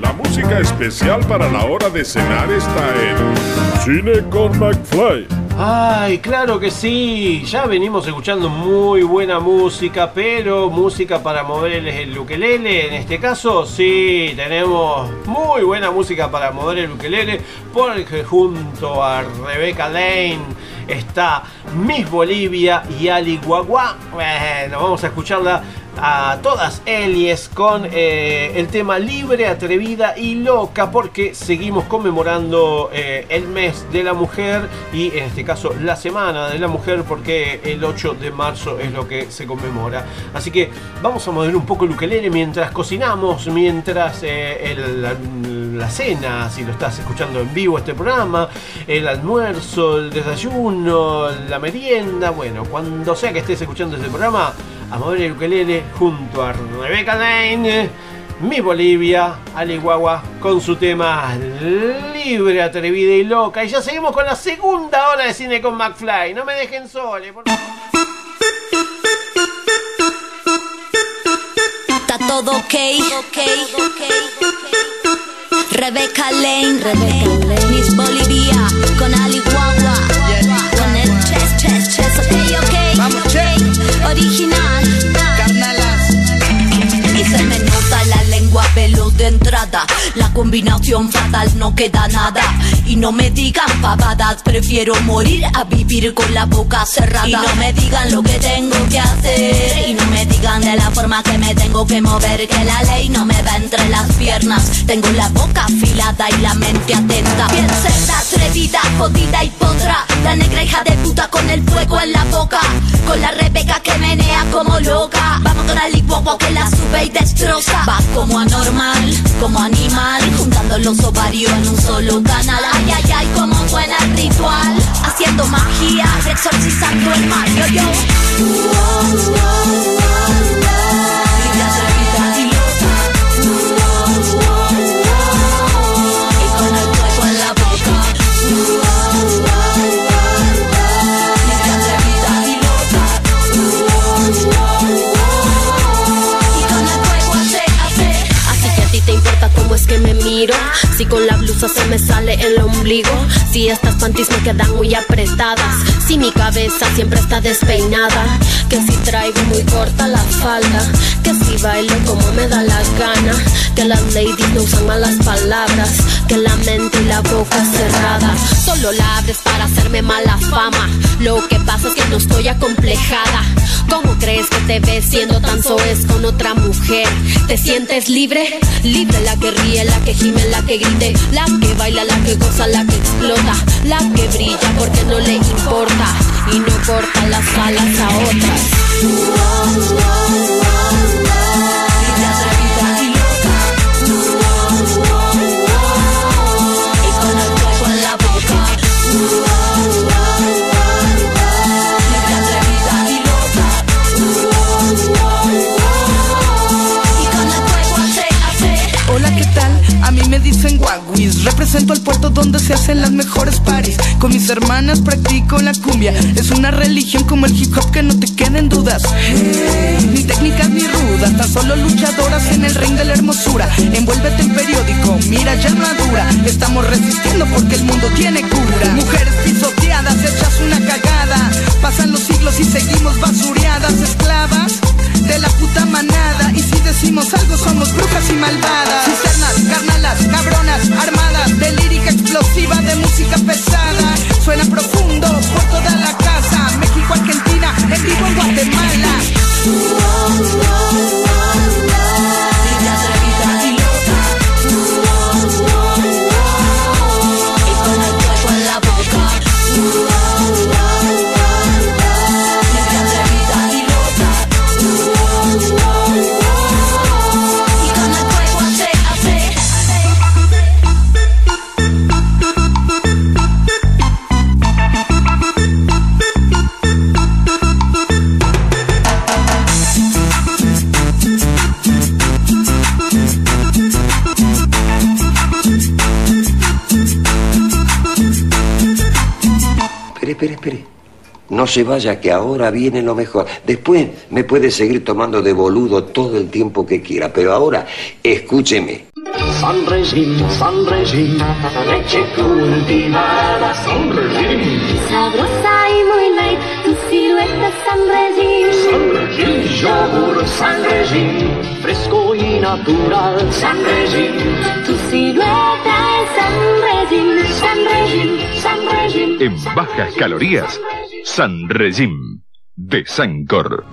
La música especial para la hora de cenar está en Cine con McFly. Ay, claro que sí, ya venimos escuchando muy buena música, pero música para mover el ukelele, en este caso sí, tenemos muy buena música para mover el ukelele, porque junto a Rebecca Lane está Miss Bolivia y Ali Guagua. Bueno, vamos a escucharla a todas Elies con eh, el tema libre, atrevida y loca porque seguimos conmemorando eh, el mes de la mujer y en este caso la semana de la mujer porque el 8 de marzo es lo que se conmemora. Así que vamos a mover un poco el ukelele mientras cocinamos, mientras eh, la, la cena, si lo estás escuchando en vivo este programa, el almuerzo, el desayuno, la merienda, bueno, cuando sea que estés escuchando este programa, a mover el ukelele junto a Rebeca Lane, mi Bolivia, Ali Guagua, con su tema libre, atrevida y loca. Y ya seguimos con la segunda hora de cine con McFly. No me dejen sole. Está todo ok, ok, Rebecca Lane, Miss Bolivia, con Ali Guagua, original, Carnalas. y se me nota la lengua veloz la combinación fatal no queda nada, y no me digan pavadas, prefiero morir a vivir con la boca cerrada, y no me digan lo que tengo que hacer, y no me digan de la forma que me tengo que mover, que la ley no me va entre las piernas, tengo la boca afilada y la mente atenta, bien cerda, atrevida, jodida y potra, la negra hija de puta con el fuego en la boca, con la Rebeca que menea como loca, vamos con la licuagua que la sube y destroza, va como anormal, como animal, juntando los ovarios en un solo canal, ay ay ay como suena el ritual, haciendo magia, exorcizando el mal, yo yo. Que me miro. Si con la blusa se me sale el ombligo. Si estas panties me quedan muy apretadas. Si mi cabeza siempre está despeinada. Que si traigo muy corta la falda. Que si bailo como me da la gana. Que las ladies no usan malas palabras. Que la mente y la boca cerrada. Solo la abres para hacerme mala fama. Lo que pasa es que no estoy acomplejada. ¿Cómo crees que te ves siendo tan soez con otra mujer? ¿Te sientes libre? Libre la que ríe, la que gime, la que grite, la que baila, la que goza, la que explota, la que brilla porque no le importa y no corta las alas a otras. Dicen Guaguis. Represento al puerto donde se hacen las mejores paris. Con mis hermanas practico la cumbia. Es una religión como el hip hop que no te queden dudas. Ni técnicas ni rudas, tan solo luchadoras en el ring de la hermosura. Envuélvete en periódico, mira ya madura. Estamos resistiendo porque el mundo tiene cura. Mujeres pisoteadas, hechas una cagada. Pasan los siglos y seguimos basureadas, esclavas de la puta manada. Y si decimos algo, somos brujas y malvadas. Cisternas, carnalas, cabronas, armadas de lírica explosiva, de música pesada. Suena profundo por toda la casa. México, Argentina, en vivo en Guatemala. Espere, espere. No se vaya, que ahora viene lo mejor. Después me puede seguir tomando de boludo todo el tiempo que quiera, pero ahora escúcheme. San Regín, San Regín, leche cultivada, San Regín. Sabrosa y muy light, tu silueta San Regín. San Regín, yogur, San Regín, fresco y natural, San Regín. Tu silueta es San Regín, San Regín, San Regín. En bajas calorías, San Regim de Sancor.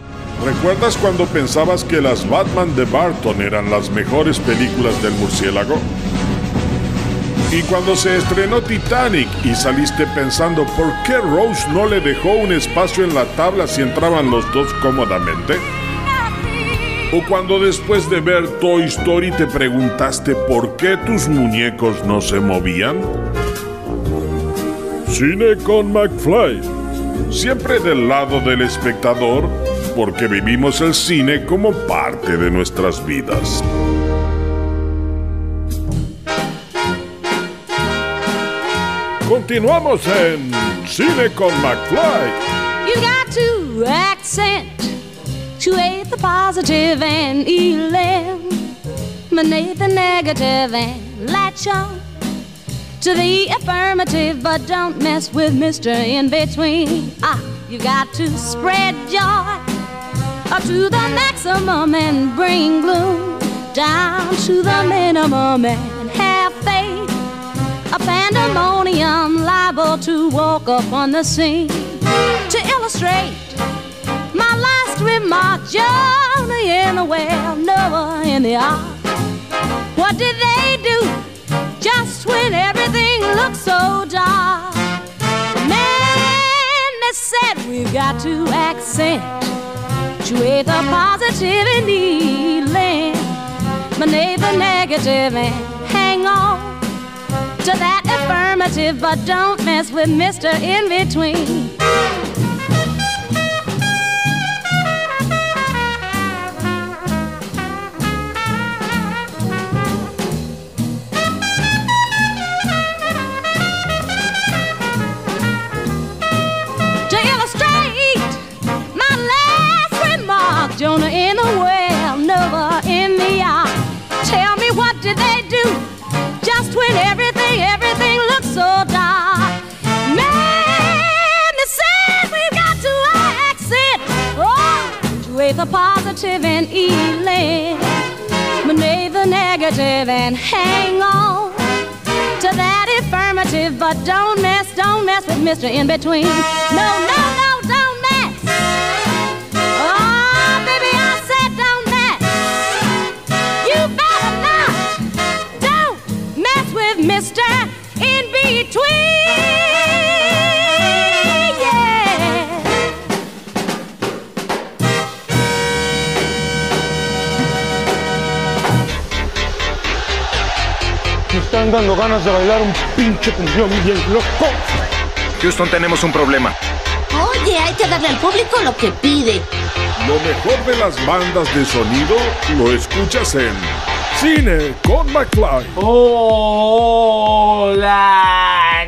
¿Recuerdas cuando pensabas que las Batman de Barton eran las mejores películas del murciélago? Y cuando se estrenó Titanic y saliste pensando por qué Rose no le dejó un espacio en la tabla si entraban los dos cómodamente? ¿O cuando después de ver Toy Story te preguntaste por qué tus muñecos no se movían? Cine con McFly. Siempre del lado del espectador, porque vivimos el cine como parte de nuestras vidas. Continuamos en Cine con McFly. You got to accent, to the positive and eliminate the negative and latch on to the affirmative, but don't mess with Mr. In Between. Ah, you got to spread joy up to the maximum and bring gloom down to the minimum and have faith. A pandemonium liable to walk up on the scene to illustrate my last remark. Jonah in the well, Noah in the ark. What did they when everything looks so dark? Man, they said we've got to accent with the positive eliminate the negative and hang on to that affirmative, but don't mess with Mr. In Between. Jonah in the well, Noah in the ark. Tell me what did they do just when everything, everything looks so dark? Man, they said we've got to accent oh, with a positive and eliminate the negative and hang on to that affirmative, but don't mess, don't mess with Mr. In Between. No, no, no, Yeah. Me están dando ganas de bailar un pinche cumbión bien loco. Houston, tenemos un problema. Oye, hay que darle al público lo que pide. Lo mejor de las bandas de sonido lo escuchas en Cine con McFly. Hola,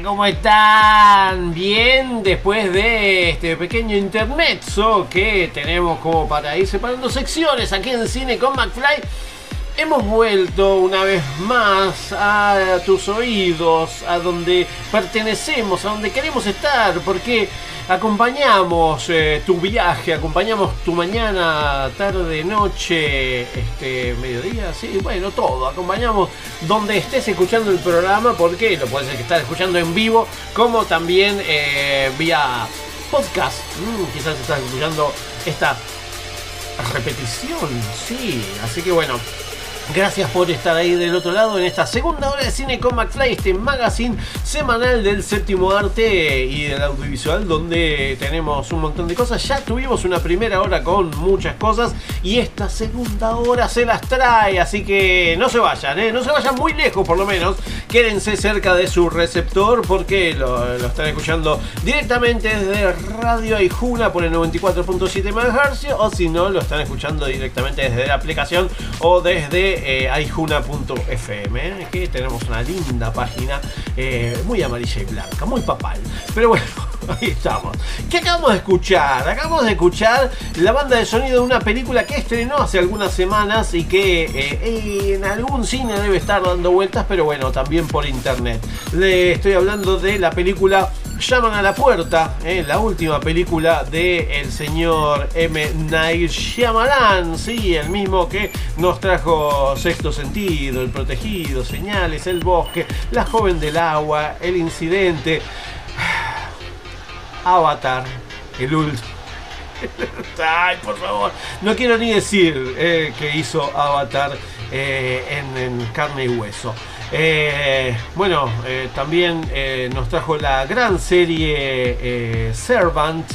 ¿cómo están? Bien, después de este pequeño intermezzo que tenemos como para ir separando secciones aquí en Cine con McFly. Hemos vuelto una vez más a tus oídos, a donde pertenecemos, a donde queremos estar, porque acompañamos eh, tu viaje, acompañamos tu mañana, tarde, noche, este, mediodía, sí, bueno, todo. Acompañamos donde estés escuchando el programa, porque lo puedes estar escuchando en vivo, como también eh, vía podcast. Mm, quizás estás escuchando esta repetición, sí. Así que bueno, Gracias por estar ahí del otro lado en esta segunda hora de Cine con McFly, este magazine semanal del séptimo arte y del audiovisual, donde tenemos un montón de cosas. Ya tuvimos una primera hora con muchas cosas y esta segunda hora se las trae, así que no se vayan, ¿eh? no se vayan muy lejos por lo menos. Quédense cerca de su receptor porque lo, están escuchando directamente desde Radio Aijuna por el 94.7 MHz o si no, lo están escuchando directamente desde la aplicación o desde aijuna.fm, que tenemos una linda página eh, muy amarilla y blanca, muy papal. Pero bueno, ahí estamos. ¿Qué acabamos de escuchar? Acabamos de escuchar la banda de sonido de una película que estrenó hace algunas semanas y que eh, en algún cine debe estar dando vueltas, pero bueno, también por internet. Le estoy hablando de la película Llaman a la puerta, eh, la última película de el señor M. Night Shyamalan, sí, el mismo que nos trajo Sexto Sentido, El Protegido, Señales, El Bosque, La Joven del Agua, El Incidente. Avatar, el último. Ay, por favor. No quiero ni decir eh, que hizo Avatar eh, en, en carne y hueso. Eh, bueno, eh, también eh, nos trajo la gran serie Servant,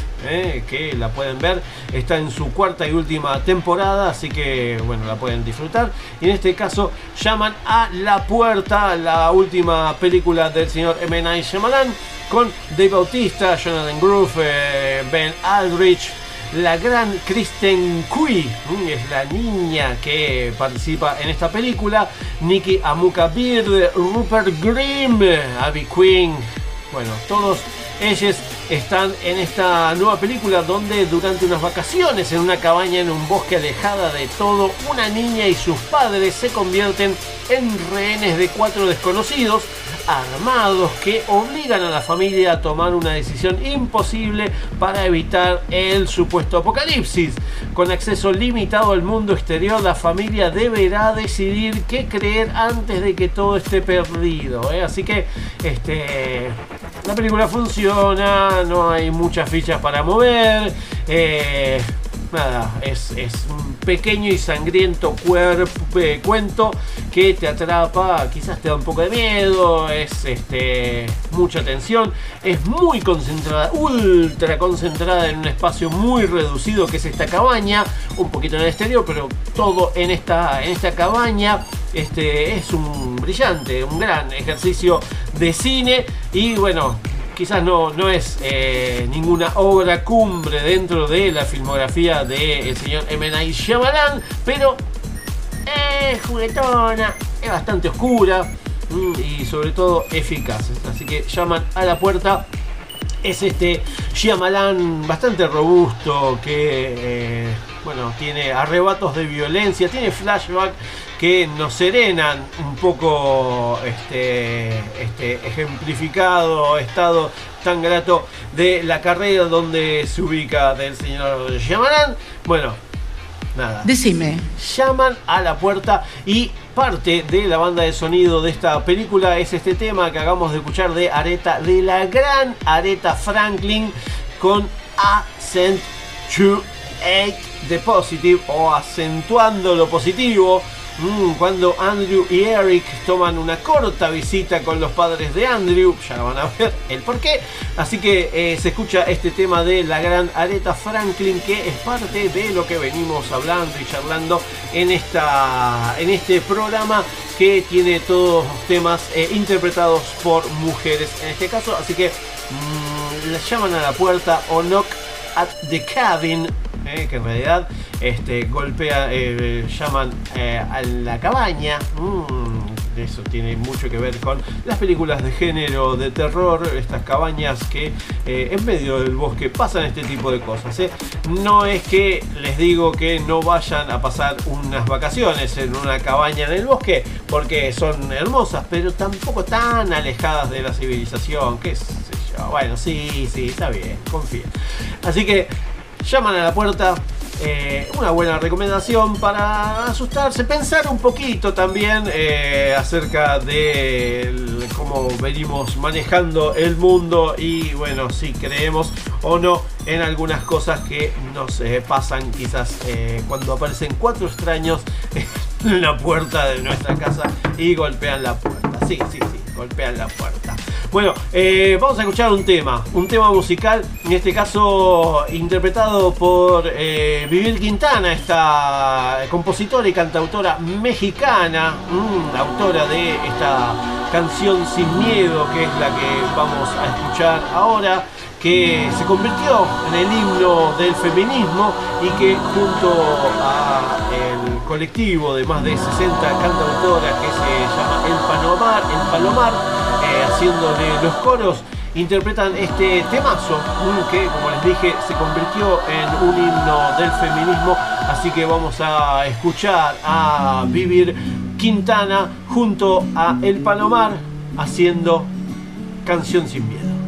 que la pueden ver, está en su cuarta y última temporada, así que bueno, la pueden disfrutar. Y en este caso llaman a la puerta, la última película del señor M. Night Shyamalan, con Dave Bautista, Jonathan Groove, Ben Aldrich, la gran Kristen Cui, mm, es la niña que participa en esta película, Nikki Amuka Beard, Rupert Grimm, Abby Quinn, bueno, todos ellos están en esta nueva película donde durante unas vacaciones en una cabaña en un bosque alejada de todo, una niña y sus padres se convierten en rehenes de cuatro desconocidos armados que obligan a la familia a tomar una decisión imposible para evitar el supuesto apocalipsis. Con acceso limitado al mundo exterior, la familia deberá decidir qué creer antes de que todo esté perdido. ¿eh? Así que este, la película funciona, no hay muchas fichas para mover. eh, nada, es, es un pequeño y sangriento eh, cuento que te atrapa, quizás te da un poco de miedo, es este, mucha tensión, es muy concentrada, ultra concentrada en un espacio muy reducido que es esta cabaña, un poquito en el exterior, pero todo en esta, en esta cabaña. Este es un brillante, un gran ejercicio de cine y bueno, quizás no, no es eh, ninguna obra cumbre dentro de la filmografía del señor M. Night Shyamalan, pero es juguetona, es bastante oscura mm, y sobre todo eficaz. Así que llaman a la puerta. Es este Shyamalan bastante robusto que eh, bueno, tiene arrebatos de violencia, tiene flashback que nos serenan un poco este, este ejemplificado estado tan grato de la carrera donde se ubica del señor Shyamalan. Bueno, nada. Decime. Llaman a la puerta y parte de la banda de sonido de esta película es este tema que acabamos de escuchar de Aretha, de la gran Aretha Franklin con Accent to the Positive o acentuando lo positivo. Mm, cuando Andrew y Eric toman una corta visita con los padres de Andrew, ya van a ver el porqué. Así que eh, se escucha este tema de la gran Aretha Franklin, que es parte de lo que venimos hablando y charlando en, esta, en este programa que tiene todos los temas eh, interpretados por mujeres en este caso. Así que mm, la llaman a la puerta o knock at the cabin eh, que en realidad este, golpea, eh, llaman eh, a la cabaña. Mm, eso tiene mucho que ver con las películas de género, de terror, estas cabañas que en medio del bosque pasan este tipo de cosas. No es que les digo que no vayan a pasar unas vacaciones en una cabaña en el bosque, porque son hermosas, pero tampoco tan alejadas de la civilización, yo. Bueno, sí, sí, está bien, confía. Así que llaman a la puerta. eh, una buena recomendación para asustarse, pensar un poquito también eh, acerca de cómo venimos manejando el mundo y bueno, si creemos o no en algunas cosas que nos eh, pasan quizás eh, cuando aparecen cuatro extraños en la puerta de nuestra casa y golpean la puerta. Sí, sí, sí, golpean la puerta. Bueno, eh, vamos a escuchar un tema, un tema musical, en este caso interpretado por eh, Quintana, esta compositora y cantautora mexicana, mm, autora de esta canción Sin Miedo, que es la que vamos a escuchar ahora que se convirtió en el himno del feminismo y que junto a el colectivo de más de 60 cantautoras que se llama El Palomar, el Palomar eh, haciéndole los coros, interpretan este temazo que, como les dije, se convirtió en un himno del feminismo. Así que vamos a escuchar a Vivir Quintana junto a El Palomar haciendo Canción sin miedo.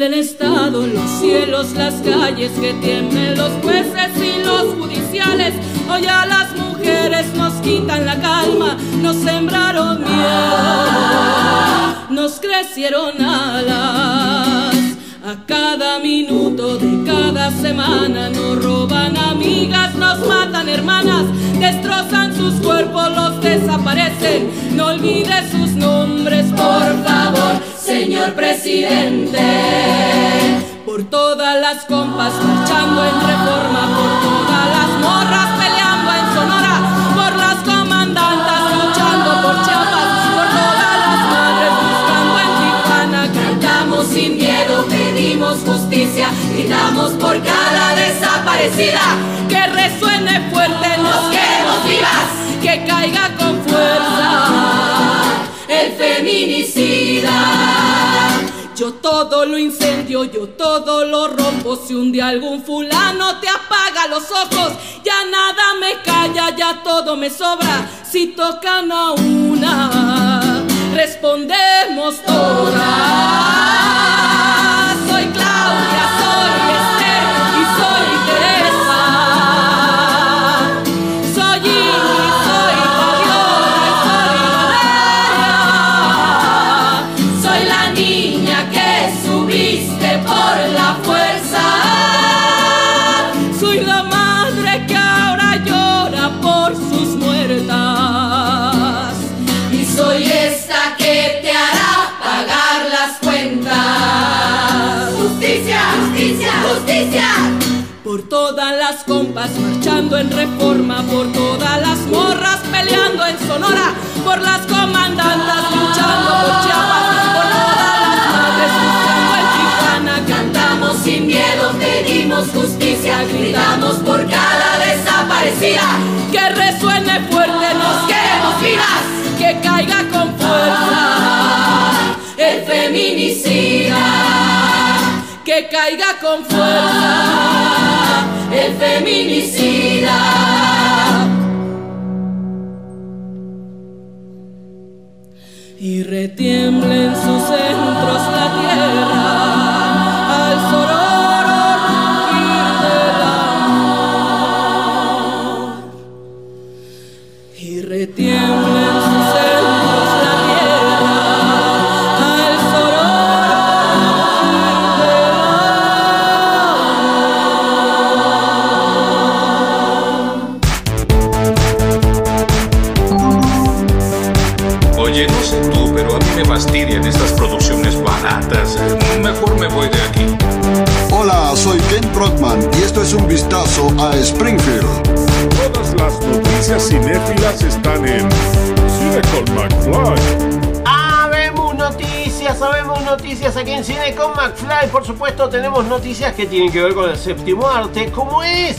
El Estado, los cielos, las calles, que tiemblen los jueces y los judiciales. Hoy a las mujeres nos quitan la calma, nos sembraron miedo, nos crecieron alas. A cada minuto de cada semana nos roban amigas, nos matan hermanas, destrozan sus cuerpos, los desaparecen. No olvide sus nombres, por favor, señor presidente. Las compas marchando en reforma, por todas las morras peleando en Sonora, por las comandantas luchando por Chiapas, por todas las madres buscando en Tijuana. Cantamos sin miedo, pedimos justicia, gritamos por cada desaparecida. Que resuene fuerte, nos queremos vivas, que caiga con fuerza el feminicida. Yo todo lo incendio, yo todo lo rompo. Si un día algún fulano te apaga los ojos, ya nada me calla, ya todo me sobra. Si tocan a una, respondemos todas. En reforma, por todas las morras peleando en Sonora, por las comandantas luchando por Chiapas, por todas las madres en. Cantamos sin miedo, pedimos justicia, gritamos por cada desaparecida. Que resuene fuerte, nos queremos vivas, que caiga con fuerza el feminicida que caiga con fuerza el feminicida. Y retiemble en sus centros la tierra al sororo rugir del amor. Y retiemble Un vistazo a Springfield. Todas las noticias cinéfilas están en Cine con McFly. Habemos noticias, sabemos noticias aquí en Cine con McFly. Por supuesto, tenemos noticias que tienen que ver con el séptimo arte, como es,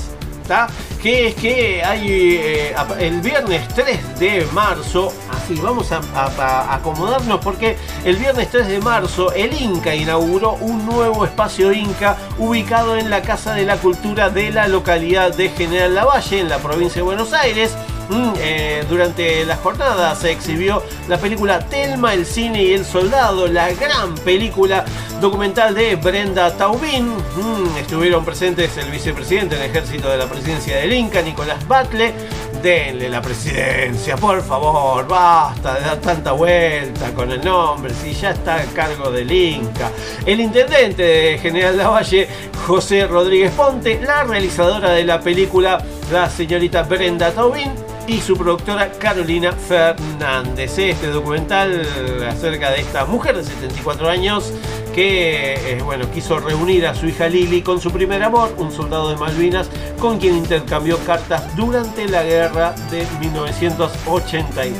¿tá? Que es que hay eh, el viernes 3 de marzo, así vamos a, a- a acomodarnos porque el viernes 3 de marzo el Inca inauguró un nuevo espacio Inca ubicado en la Casa de la Cultura de la localidad de General Lavalle, en la provincia de Buenos Aires. Mm, eh, durante las jornadas se exhibió la película Telma, el cine y el soldado, la gran película documental de Brenda Taubín. Mm, estuvieron presentes el vicepresidente del ejército de la presidencia del Inca, Nicolás Batle. Denle la presidencia, por favor, basta de dar tanta vuelta con el nombre, si ya está a cargo del Inca. El intendente de General Lavalle, José Rodríguez Ponte, la realizadora de la película, la señorita Brenda Taubín, y su productora Carolina Fernández. Este documental acerca de esta mujer de 74 años que eh, bueno, quiso reunir a su hija Lili con su primer amor, un soldado de Malvinas, con quien intercambió cartas durante la guerra de 1982.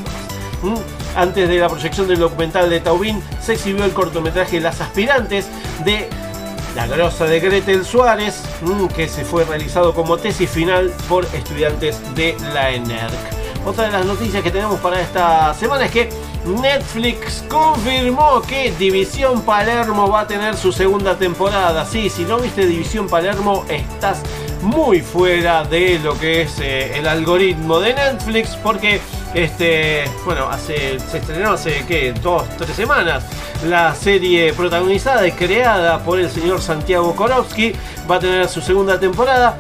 ¿Mm? Antes de la proyección del documental de Taubín, se exhibió el cortometraje Las Aspirantes de la grosa de Gretel Suárez, mm, que se fue realizado como tesis final por estudiantes de la ENERC. Otra de las noticias que tenemos para esta semana es que Netflix confirmó que División Palermo va a tener su segunda temporada. Sí, si no viste División Palermo, estás muy fuera de lo que es eh, el algoritmo de Netflix, porque este, bueno, hace, se estrenó hace, ¿qué? Dos, tres semanas. La serie protagonizada y creada por el señor Santiago Korowski va a tener su segunda temporada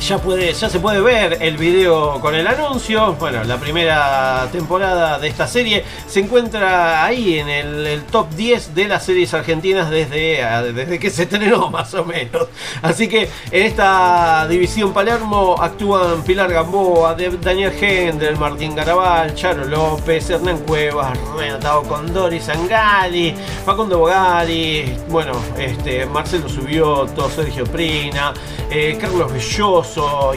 ya, se puede ver el video con el anuncio. Bueno, la primera temporada de esta serie se encuentra ahí en el, top 10 de las series argentinas desde, desde que se estrenó, más o menos. Así que en esta división Palermo actúan Pilar Gamboa, Daniel Hendel, Martín Garabal, Charo López, Hernán Cuevas, Renatado Condori, Sangali, Facundo Bogali, bueno, este, Marcelo Subioto, Sergio Prina, eh, Carlos Belloso.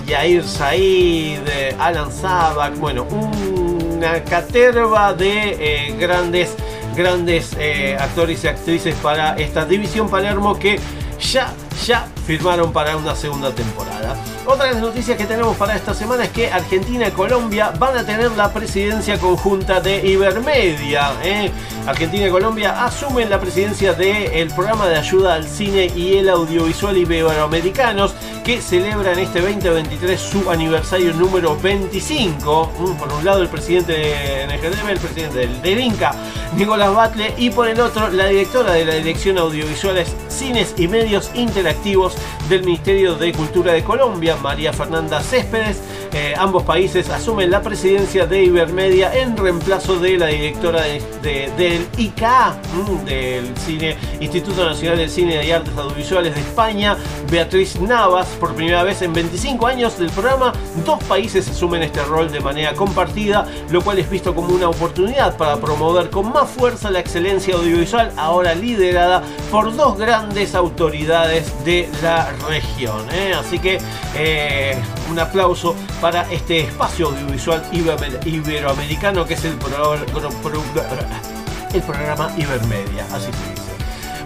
Yair Said, Alan Sabak, bueno, una caterva de eh, grandes, grandes eh, actores y actrices para esta división Palermo que ya, ya firmaron para una segunda temporada. Otra de las noticias que tenemos para esta semana es que Argentina y Colombia van a tener la presidencia conjunta de Ibermedia. ¿eh? Argentina y Colombia asumen la presidencia del programa de ayuda al cine y el audiovisual iberoamericanos que celebra en este 2023 su aniversario número 25. Mm, por un lado el presidente de NGDM, el presidente del, Inca, Nicolás Batle, y por el otro la directora de la Dirección Audiovisuales, Cines y Medios Interactivos del Ministerio de Cultura de Colombia, María Fernanda Céspedes. Eh, ambos países asumen la presidencia de Ibermedia en reemplazo de la directora del ICA, mm, del cine, Instituto Nacional del Cine y Artes Audiovisuales de España, Beatriz Navas. Por primera vez en 25 años del programa, dos países asumen este rol de manera compartida, lo cual es visto como una oportunidad para promover con más fuerza la excelencia audiovisual, ahora liderada por dos grandes autoridades de la región. ¿eh? Así que eh, un aplauso para este espacio audiovisual iberoamericano que es el, programa Ibermedia, así se dice.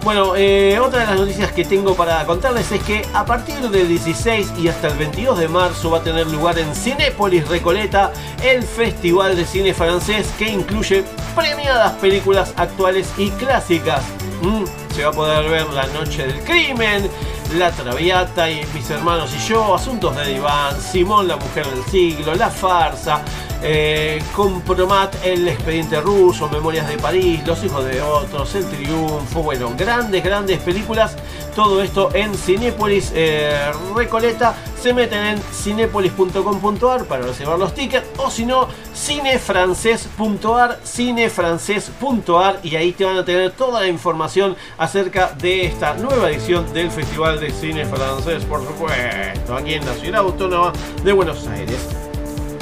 Bueno, eh, otra de las noticias que tengo para contarles es que a partir del 16 y hasta el 22 de marzo va a tener lugar en Cinépolis Recoleta el Festival de Cine Francés que incluye premiadas películas actuales y clásicas. Mm, se va a poder ver La Noche del Crimen, La Traviata y Mis Hermanos y Yo, Asuntos de Diván, Simón la Mujer del Siglo, La Farsa, eh, Compromat, El Expediente Ruso, Memorias de París, Los Hijos de Otros, El Triunfo, bueno, grandes, grandes películas. Todo esto en Cinépolis eh, Recoleta. Se meten en cinépolis.com.ar para reservar los tickets o si no, cinefrancés.ar, cinefrancés.ar y ahí te van a tener toda la información acerca de esta nueva edición del Festival de Cine Francés, por supuesto, aquí en la ciudad autónoma de Buenos Aires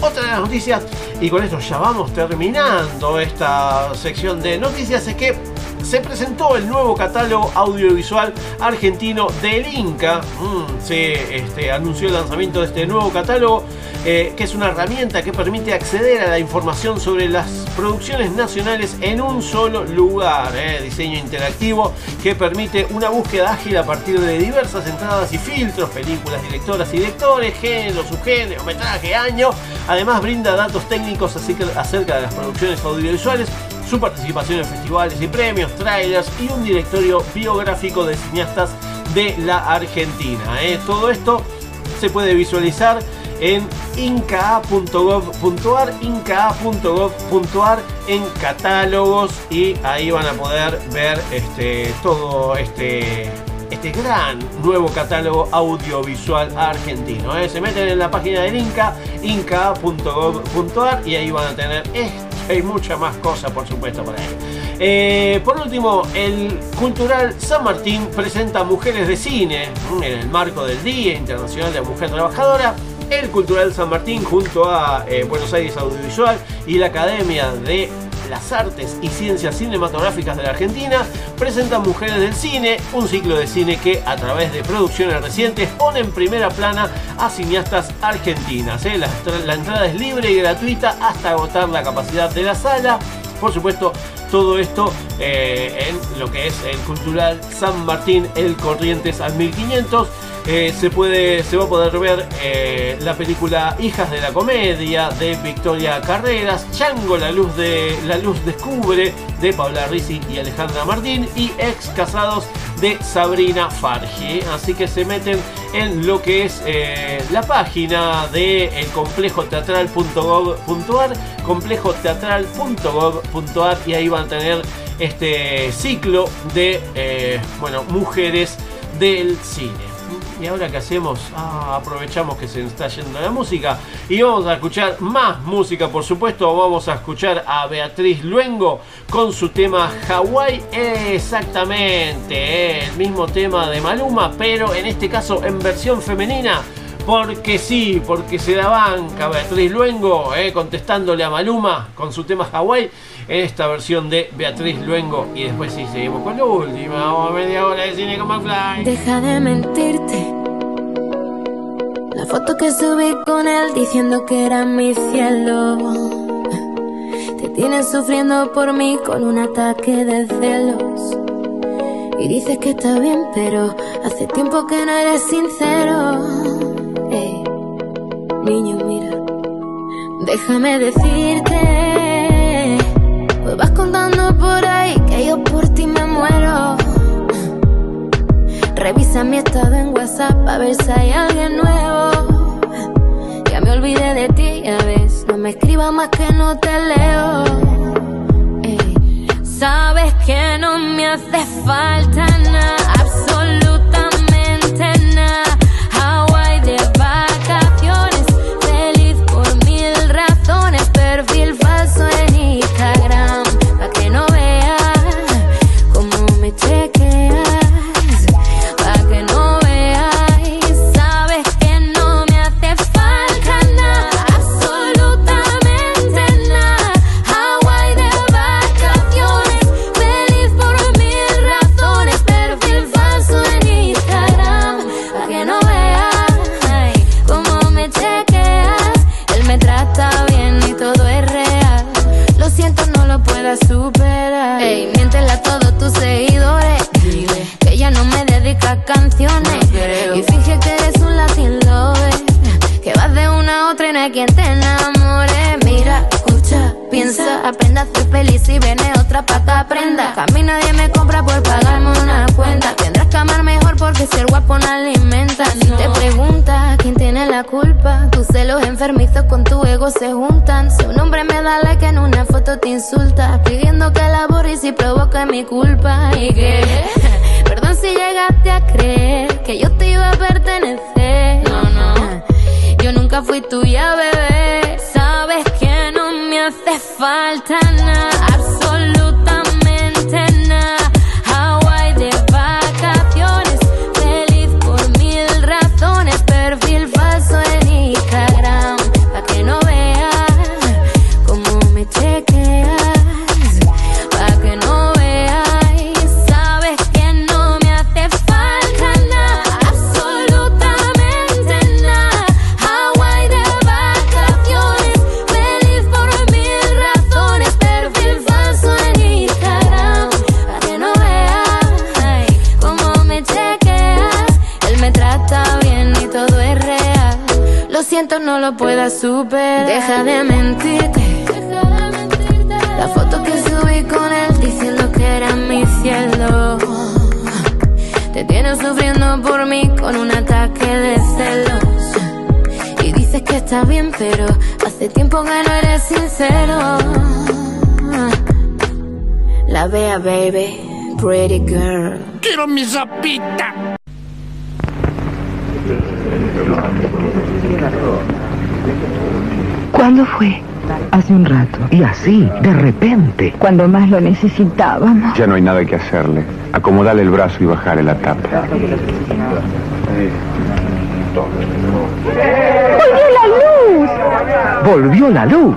otra de las noticias, y con esto ya vamos terminando esta sección de noticias, es que se presentó el nuevo catálogo audiovisual argentino del Inca. Mm, se este, anunció el lanzamiento de este nuevo catálogo, eh, que es una herramienta que permite acceder a la información sobre las producciones nacionales en un solo lugar. Eh, diseño interactivo que permite una búsqueda ágil a partir de diversas entradas y filtros, películas, directoras y directores, género, subgénero, metraje, año. Además brinda datos técnicos acerca de las producciones audiovisuales su participación en festivales y premios, trailers y un directorio biográfico de cineastas de la Argentina. ¿eh? Todo esto se puede visualizar en inca.gov.ar, inca.gov.ar en catálogos y ahí van a poder ver este, todo este, este gran nuevo catálogo audiovisual argentino. ¿eh? Se meten en la página del Inca, inca.gov.ar y ahí van a tener este hay mucha más cosas, por supuesto, por ahí. Eh, por último, el Cultural San Martín presenta Mujeres de Cine en el marco del Día Internacional de la Mujer Trabajadora. El Cultural San Martín junto a eh, Buenos Aires Audiovisual y la Academia de las Artes y Ciencias Cinematográficas de la Argentina presenta Mujeres del Cine, un ciclo de cine que a través de producciones recientes pone en primera plana a cineastas argentinas. ¿eh? La, entrada es libre y gratuita hasta agotar la capacidad de la sala. Por supuesto, todo esto eh, en lo que es el Cultural San Martín, el Corrientes al 1500. Eh, se, puede, se va a poder ver eh, la película Hijas de la Comedia de Victoria Carreras, Chango, la luz, de, la luz descubre de Paula Risi y Alejandra Martín y Ex Casados de Sabrina Fargi. Así que se meten en lo que es eh, la página de el complejo teatral.gov.ar y ahí van a tener este ciclo de bueno, mujeres del cine. ¿Y ahora qué hacemos? Ah, aprovechamos que se está yendo la música y vamos a escuchar más música, por supuesto. Vamos a escuchar a Beatriz Luengo con su tema Hawaii. Exactamente, eh, el mismo tema de Maluma, pero en este caso en versión femenina. Porque sí, porque se da banca Beatriz Luengo eh, contestándole a Maluma con su tema Hawaii en esta versión de Beatriz Luengo. Y después sí seguimos con la última, media hora de cine con McFly. Deja de mentirte. Foto que subí con él diciendo que era mi cielo. Te tienes sufriendo por mí con un ataque de celos. Y dices que está bien, pero hace tiempo que no eres sincero. Eh, niño, mira, déjame decirte. Pues vas contando por ahí que yo por ti me muero. Revisa mi estado en WhatsApp a ver si hay alguien nuevo. Me olvidé de ti, ya ves. No me escribas más que no te leo. Sabes que no me hace falta nada, aprenda. Que a mí nadie me compra por pagarme una cuenta. Tendrás que amar mejor porque ser guapo no alimenta. Si te preguntas quién tiene la culpa, tus celos enfermizos con tu ego se juntan. Si un hombre me da like en una foto te insulta, pidiendo que la borres y provoca mi culpa. Y que, perdón si llegaste a creer que yo te iba a pertenecer. No, no. Yo nunca fui tuya, bebé. Sabes que no me hace falta nada, absolutamente no lo puedas superar. Deja de mentirte. La foto que subí con él diciendo que era mi cielo. Te tienes sufriendo por mí con un ataque de celos. Y dices que está bien, pero hace tiempo que no eres sincero. La vea, baby, pretty girl. Quiero mi sopita. ¿Cuándo fue? Hace un rato. Y así, de repente. Cuando más lo necesitábamos. Ya no hay nada que hacerle. Acomodarle el brazo y bajarle la tapa. ¡Volvió la luz! Volvió la luz.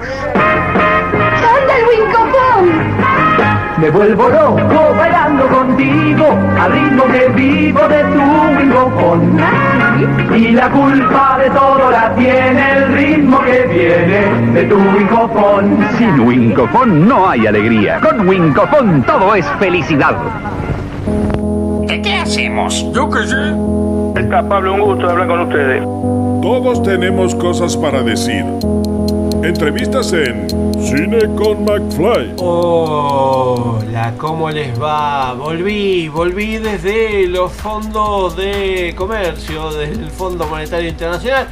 Me vuelvo loco bailando contigo al ritmo que vivo de tu wingofón. Y la culpa de todo la tiene el ritmo que viene de tu wingofón. Sin Wincofón no hay alegría. Con Wincofón todo es felicidad. ¿Qué, qué hacemos? Yo qué sé. Está Pablo, un gusto hablar con ustedes. Todos tenemos cosas para decir. Entrevistas en Cine con McFly. Hola, ¿cómo les va? Volví, volví desde los fondos de comercio, del Fondo Monetario Internacional.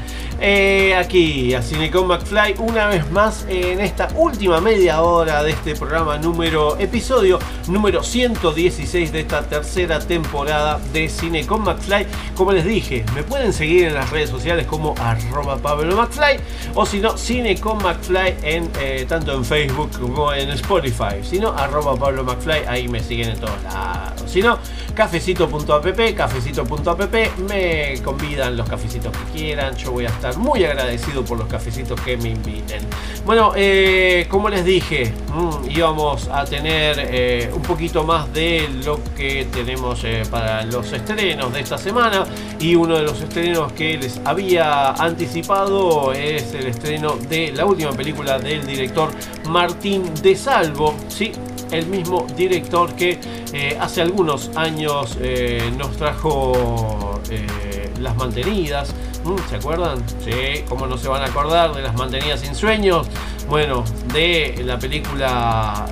Eh, aquí a Cinecom McFly una vez más en esta última media hora de este programa número episodio número 116 de esta tercera temporada de Cinecom McFly. Como les dije me pueden seguir en las redes sociales como arroba Pablo McFly o si no Cinecom McFly en, eh, tanto en Facebook como en Spotify. Si no arroba Pablo McFly ahí me siguen en todos lados. Si no cafecito.app cafecito.app me convidan los cafecitos que quieran yo voy a estar muy agradecido por los cafecitos que me inviten. Bueno, eh, como les dije, mmm, íbamos a tener eh, un poquito más de lo que tenemos eh, para los estrenos de esta semana. Y uno de los estrenos que les había anticipado es el estreno de la última película del director Martín de Salvo. Sí, el mismo director que eh, hace algunos años eh, nos trajo eh, Las Mantenidas. Mm, ¿Se acuerdan? Sí, ¿cómo no se van a acordar de Las Mantenidas sin Sueños? Bueno, de la película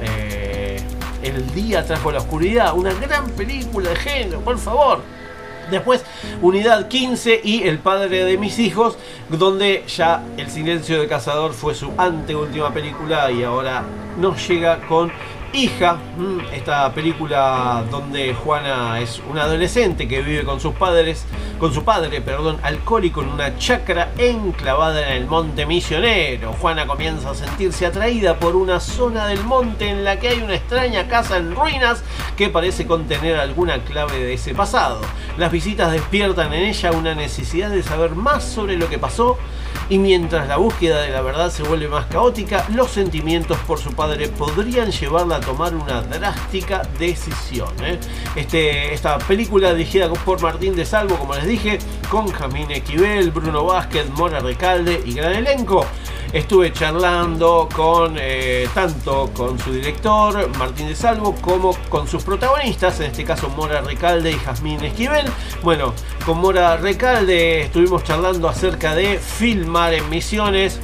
El Día trajo la Oscuridad, una gran película de género, por favor. Después, Unidad 15 y El padre de mis hijos, donde ya El silencio del cazador fue su anteúltima película y ahora nos llega con Hija, mm, esta película donde Juana es una adolescente que vive con sus padres, con su padre, perdón, alcohólico en una chacra enclavada en el monte misionero. Juana comienza a sentirse atraída por una zona del monte en la que hay una extraña casa en ruinas que parece contener alguna clave de ese pasado. Las visitas despiertan en ella una necesidad de saber más sobre lo que pasó y mientras la búsqueda de la verdad se vuelve más caótica, los sentimientos por su padre podrían llevarla a tomar una drástica decisión. ¿eh? Este, esta película dirigida por Martín de Salvo, como les dije, con Jamín Equivel, Bruno Vázquez, Mora Recalde y gran elenco. Estuve charlando con eh, tanto con su director, Martín de Salvo, como con sus protagonistas, en este caso Mora Recalde y Jazmín Esquivel. Bueno, con Mora Recalde estuvimos charlando acerca de filmar en misiones,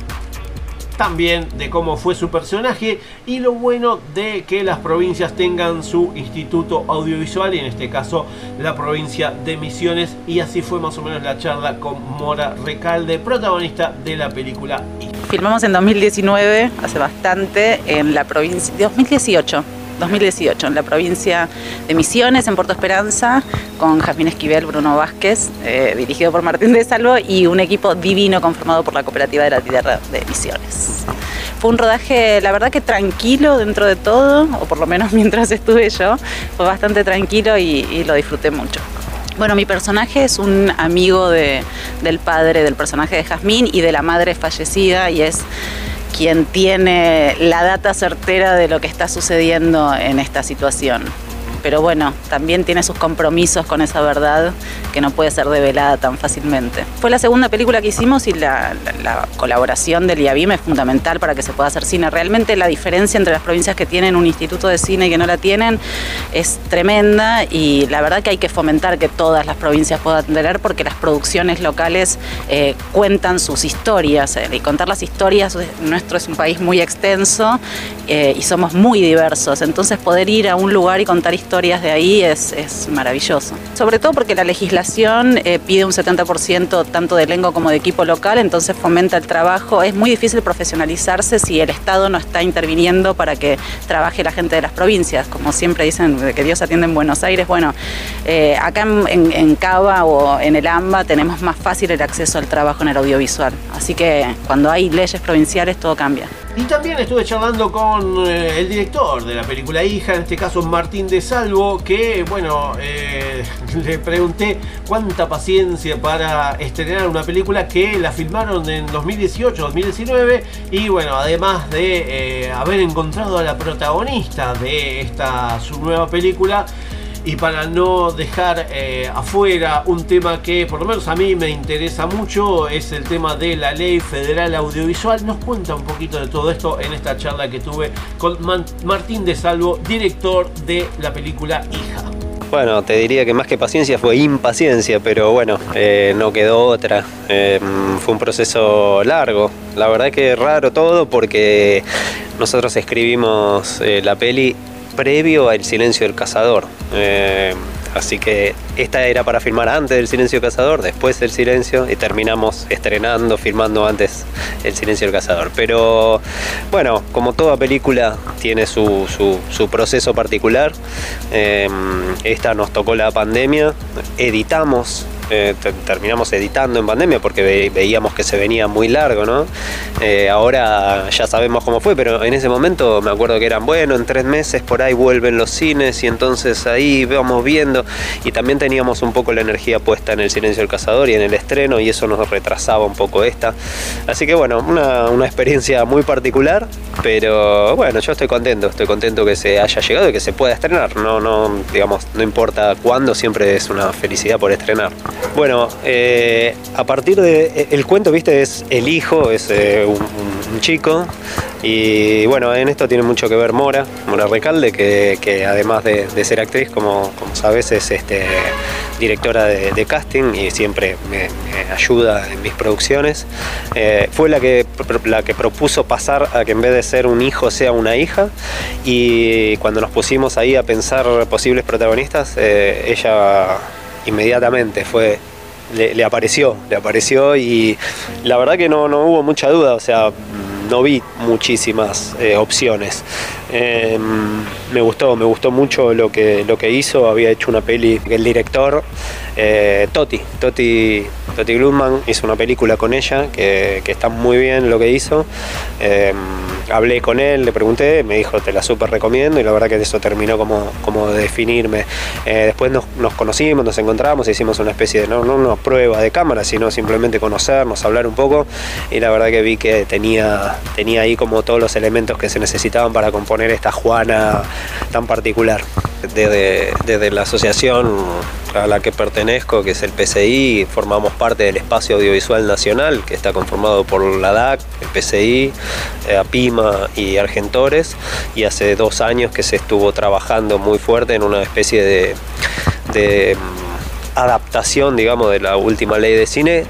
también de cómo fue su personaje y lo bueno de que las provincias tengan su instituto audiovisual y en este caso la provincia de Misiones y así fue más o menos la charla con Mora Recalde, protagonista de la película Filmamos en 2019, hace bastante, en la provincia, 2018, 2018, en la provincia de Misiones, en Puerto Esperanza, con Jazmín Esquivel, Bruno Vázquez, eh, dirigido por Martín de Salvo, y un equipo divino conformado por la Cooperativa de la Tierra de Misiones. Fue un rodaje, la verdad que tranquilo dentro de todo, o por lo menos mientras estuve yo, fue bastante tranquilo y, lo disfruté mucho. Bueno, mi personaje es un amigo de, del padre del personaje de Jazmín y de la madre fallecida y es quien tiene la data certera de lo que está sucediendo en esta situación. Pero bueno, también tiene sus compromisos con esa verdad que no puede ser develada tan fácilmente. Fue la segunda película que hicimos y la, la, la colaboración del IABIM es fundamental para que se pueda hacer cine. Realmente la diferencia entre las provincias que tienen un instituto de cine y que no la tienen es tremenda y la verdad que hay que fomentar que todas las provincias puedan tener porque las producciones locales eh, cuentan sus historias eh, y contar las historias, nuestro es un país muy extenso eh, y somos muy diversos, entonces poder ir a un lugar y contar historias de ahí es, es maravilloso. Sobre todo porque la legislación eh, pide un 70% tanto de elenco como de equipo local, entonces fomenta el trabajo. Es muy difícil profesionalizarse si el Estado no está interviniendo para que trabaje la gente de las provincias. Como siempre dicen que Dios atiende en Buenos Aires, bueno, eh, acá en, en, en Cava o en el AMBA tenemos más fácil el acceso al trabajo en el audiovisual. Así que cuando hay leyes provinciales todo cambia. Y también estuve charlando con eh, el director de la película Hija, en este caso Martín de Salvo, que bueno, eh, le pregunté cuánta paciencia para estrenar una película que la filmaron en 2018-2019 y bueno, además de eh, haber encontrado a la protagonista de esta su nueva película, y para no dejar eh, afuera un tema que por lo menos a mí me interesa mucho es el tema de la ley federal audiovisual nos cuenta un poquito de todo esto en esta charla que tuve con Martín de Salvo director de la película Hija Bueno, te diría que más que paciencia fue impaciencia, pero bueno, eh, no quedó otra. Eh, fue un proceso largo. La verdad que raro todo porque nosotros escribimos eh, la peli previo al silencio del cazador. Eh, así que esta era para filmar antes del silencio del cazador, después del silencio y terminamos estrenando, filmando antes el silencio del cazador. Pero bueno, como toda película tiene su, su- proceso particular, eh, esta nos tocó la pandemia, editamos. Eh, te- terminamos editando en pandemia porque ve- veíamos que se venía muy largo, ¿no? Eh, ahora ya sabemos cómo fue, pero en ese momento me acuerdo que eran, bueno, en tres meses por ahí vuelven los cines y entonces ahí vamos viendo y también teníamos un poco la energía puesta en el silencio del cazador y en el estreno y eso nos retrasaba un poco esta. Así que bueno, una, una experiencia muy particular, pero bueno, yo estoy contento, estoy contento que se haya llegado y que se pueda estrenar, no, no, digamos, no importa cuándo, siempre es una felicidad por estrenar. Bueno, eh, a partir de. El cuento, viste, es el hijo, es eh, un, chico. Y bueno, en esto tiene mucho que ver Mora, Mora Recalde, que, que además de, ser actriz, como, como sabes, es este, directora de, casting y siempre me, ayuda en mis producciones. Eh, fue la que, la que propuso pasar a que en vez de ser un hijo sea una hija. Y cuando nos pusimos ahí a pensar posibles protagonistas, eh, ella inmediatamente fue le, le apareció, le apareció y la verdad que no, no hubo mucha duda, o sea, no vi muchísimas eh, opciones. Eh, me gustó, me gustó mucho lo que, lo que hizo, había hecho una peli, el director eh, Toti, Toti, Toti Glutman hizo una película con ella que, está muy bien lo que hizo. Eh, hablé con él, le pregunté, me dijo te la súper recomiendo y la verdad que eso terminó como, como de definirme. Eh, después nos, nos conocimos, nos encontramos, hicimos una especie de, no, no una prueba de cámara, sino simplemente conocernos, hablar un poco y la verdad que vi que tenía, tenía ahí como todos los elementos que se necesitaban para componer esta Juana tan particular. Desde, desde la asociación a la que pertenezco, que es el PCI, formamos parte del Espacio Audiovisual Nacional, que está conformado por la DAC, el PCI, eh, APIMA y Argentores, y hace dos años que se estuvo trabajando muy fuerte en una especie de, mm, adaptación, digamos, de la última ley de cine,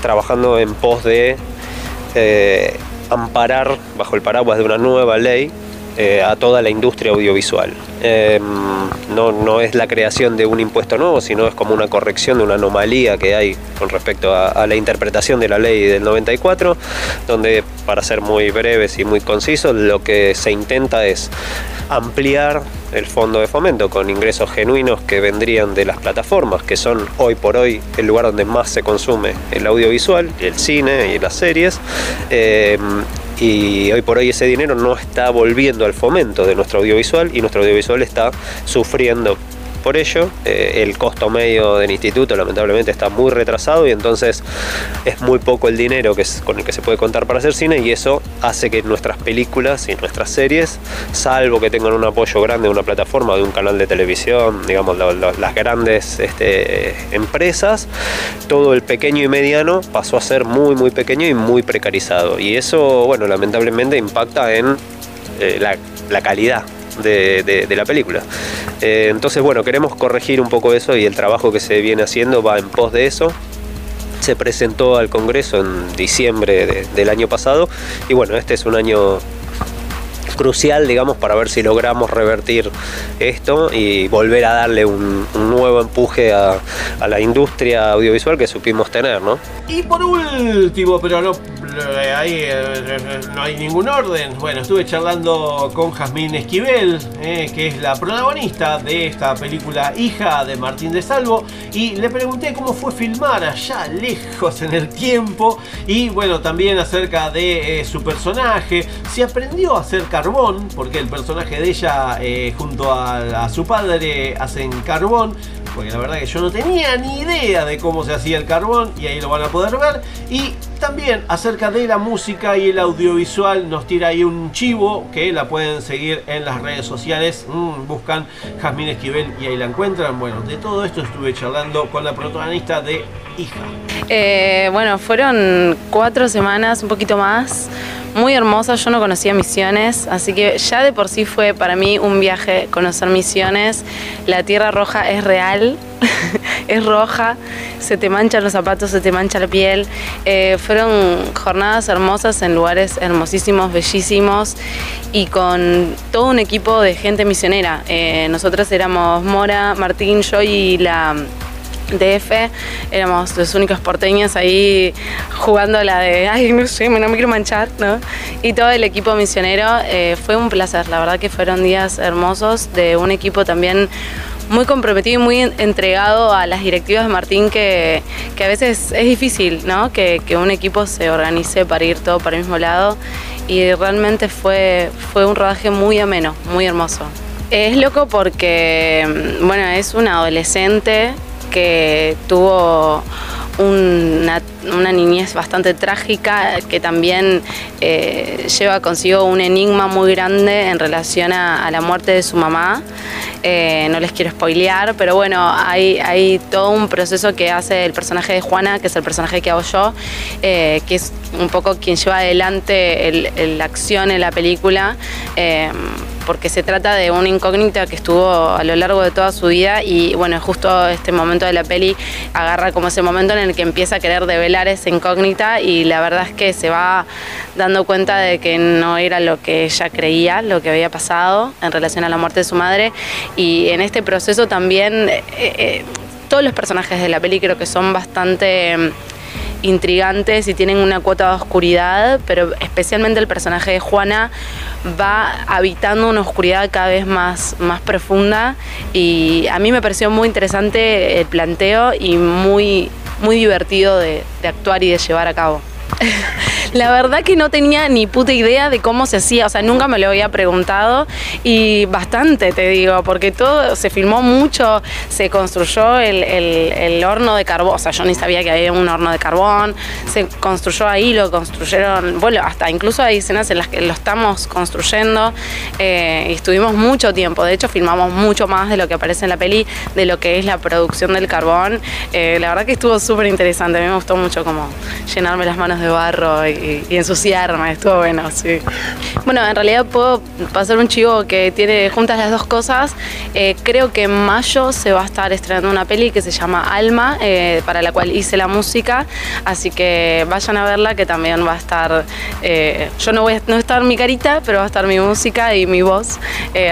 trabajando en pos de eh, amparar bajo el paraguas de una nueva ley eh, a toda la industria audiovisual. Eh, no, no es la creación de un impuesto nuevo, sino es como una corrección de una anomalía que hay con respecto a, la interpretación de la ley del 94, donde, para ser muy breves y muy concisos, lo que se intenta es ampliar el fondo de fomento con ingresos genuinos que vendrían de las plataformas, que son hoy por hoy el lugar donde más se consume el audiovisual, el cine y las series. Eh, y hoy por hoy ese dinero no está volviendo al fomento de nuestro audiovisual y nuestro audiovisual está sufriendo por ello. Eh, el costo medio del instituto lamentablemente está muy retrasado y entonces es muy poco el dinero que es, con el que se puede contar para hacer cine y eso hace que nuestras películas y nuestras series, salvo que tengan un apoyo grande de una plataforma, de un canal de televisión, digamos las grandes este, empresas, todo el pequeño y mediano pasó a ser muy muy pequeño y muy precarizado y eso bueno lamentablemente impacta en eh, la calidad de, la película. Eh, entonces, bueno, queremos corregir un poco eso y el trabajo que se viene haciendo va en pos de eso. Se presentó al Congreso en diciembre de- del año pasado y bueno, este es un año crucial, digamos, para ver si logramos revertir esto y volver a darle un, nuevo empuje a, a la industria audiovisual que supimos tener, ¿no? Y por último, pero no, ahí eh, no hay ningún orden. Bueno, estuve charlando con Jazmín Esquivel, eh, que es la protagonista de esta película Hija de Martín de Salvo, y le pregunté cómo fue filmar allá lejos en el tiempo, y bueno, también acerca de eh, su personaje, si aprendió a hacer carbón, porque el personaje de ella eh, junto a, a su padre hacen carbón, porque la verdad que yo no tenía ni idea de cómo se hacía el carbón y ahí lo van a poder ver. Y también acerca de la música y el audiovisual nos tira ahí un chivo que la pueden seguir en las redes sociales. Mm, buscan Jazmín Esquivel y ahí la encuentran. Bueno, de todo esto estuve charlando con la protagonista de Hija. Eh, bueno, fueron cuatro semanas, un poquito más, muy hermosa. Yo no conocía Misiones, así que ya de por sí fue para mí un viaje conocer Misiones. La Tierra Roja es real, es roja, se te manchan los zapatos, se te mancha la piel. Eh, fueron jornadas hermosas en lugares hermosísimos, bellísimos y con todo un equipo de gente misionera. Eh, nosotros éramos Mora, Martín, yo y la DF, éramos los únicos porteños ahí jugando la de, ay, no sé, no me quiero manchar, ¿no? Y todo el equipo misionero eh, fue un placer, la verdad que fueron días hermosos de un equipo también muy comprometido y muy entregado a las directivas de Martín que, que a veces es difícil, ¿no? Que, que, un equipo se organice para ir todo para el mismo lado y realmente fue, fue un rodaje muy ameno, muy hermoso. Es loco porque, bueno, es un adolescente que tuvo una, niñez bastante trágica que también eh, lleva consigo un enigma muy grande en relación a, la muerte de su mamá. Eh, no les quiero spoilear, pero bueno, hay, hay, todo un proceso que hace el personaje de Juana, que es el personaje que hago yo, eh, que es un poco quien lleva adelante el, el, la acción en la película porque se trata de una incógnita que estuvo a lo largo de toda su vida y bueno, justo este momento de la peli agarra como ese momento en el que empieza a querer develar esa incógnita y la verdad es que se va dando cuenta de que no era lo que ella creía, lo que había pasado en relación a la muerte de su madre. Y en este proceso también eh, eh, todos los personajes de la peli creo que son bastante intrigantes y tienen una cuota de oscuridad, pero especialmente el personaje de Juana va habitando una oscuridad cada vez más, más profunda y a mí me pareció muy interesante el planteo y muy, muy divertido de, de actuar y de llevar a cabo. La verdad que no tenía ni puta idea de cómo se hacía, o sea, nunca me lo había preguntado y bastante, te digo, porque todo se filmó mucho, se construyó el, el, horno de carbón, o sea, yo ni sabía que había un horno de carbón, se construyó ahí, lo construyeron, bueno, hasta incluso hay escenas en las que lo estamos construyendo eh, y estuvimos mucho tiempo, de hecho filmamos mucho más de lo que aparece en la peli, de lo que es la producción del carbón, eh, la verdad que estuvo súper interesante, a mí me gustó mucho como llenarme las manos de barro y, y, ensuciarme, estuvo bueno, sí. Bueno, en realidad puedo pasar un chivo que tiene juntas las dos cosas. Eh, creo que en mayo se va a estar estrenando una peli que se llama Alma, eh, para la cual hice la música, así que vayan a verla que también va a estar, eh, yo no voy a, no estar mi carita, pero va a estar mi música y mi voz,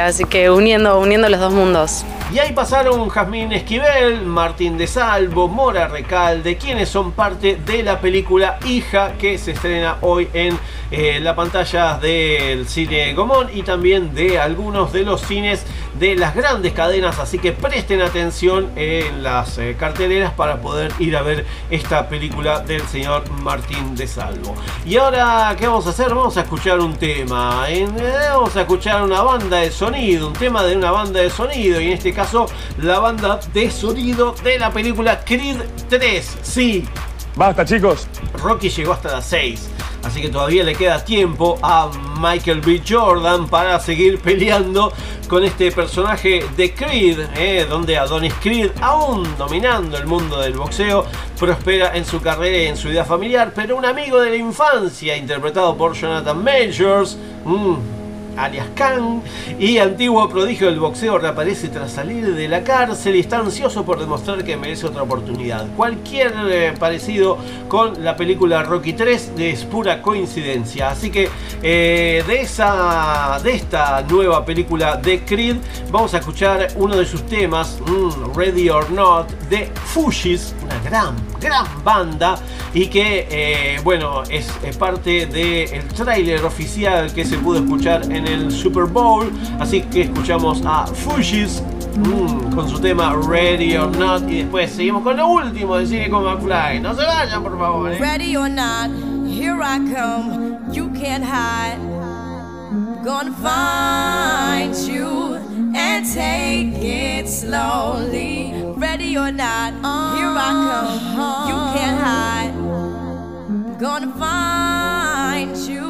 así que uniendo, uniendo los dos mundos. Y ahí pasaron Jazmín Esquivel, Martín de Salvo, Mora Recalde, quienes son parte de la película Hija que se estrena hoy en eh, la pantalla del cine Gomón y también de algunos de los cines de las grandes cadenas. Así que presten atención en las eh, carteleras para poder ir a ver esta película del señor Martín de Salvo. Y ahora, ¿qué vamos a hacer? Vamos a escuchar un tema. Eh, vamos a escuchar una banda de sonido, un tema de una banda de sonido. Y en este caso, la banda de sonido de la película Creed 3. Sí. Basta, chicos. Rocky llegó hasta las 6. Así que todavía le queda tiempo a Michael B. Jordan para seguir peleando con este personaje de Creed, eh, donde Adonis Creed, aún dominando el mundo del boxeo, prospera en su carrera y en su vida familiar, pero un amigo de la infancia, interpretado por Jonathan Majors, mmm, alias Kang, y antiguo prodigio del boxeo reaparece tras salir de la cárcel y está ansioso por demostrar que merece otra oportunidad. Cualquier eh, parecido con la película Rocky 3 es pura coincidencia. Así que eh, de, esa, de esta nueva película de Creed vamos a escuchar uno de sus temas, mm, Ready or Not, de Fushis, una gran, gran banda y que, eh, bueno, es, es parte del tráiler oficial que se pudo escuchar en el Super Bowl. Así que escuchamos a Fushis mmm, con su tema Ready or Not. Y después seguimos con lo último de Cine con McFly. No se vayan, por favor. ¿eh? Ready or not, here I come. You can't hide. Gonna find you and take it slowly. Ready or not, here I come. You can't hide. Gonna find you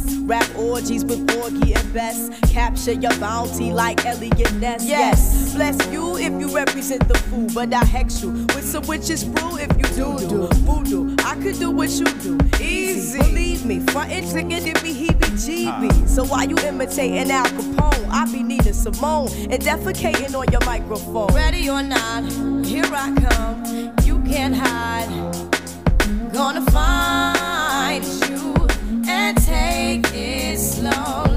Rap orgies with Borgie and Best. Capture your bounty like Elliot Ness. Yes, bless you if you represent the fool, but I hex you with some witches brew if you do do voodoo. I could do what you do, easy. Believe me, front and trigger it be heebie-jeebie. So while you imitating Al Capone, I be needing Simone and defecating on your microphone. Ready or not, here I come. You can't hide. Gonna find take it slowly.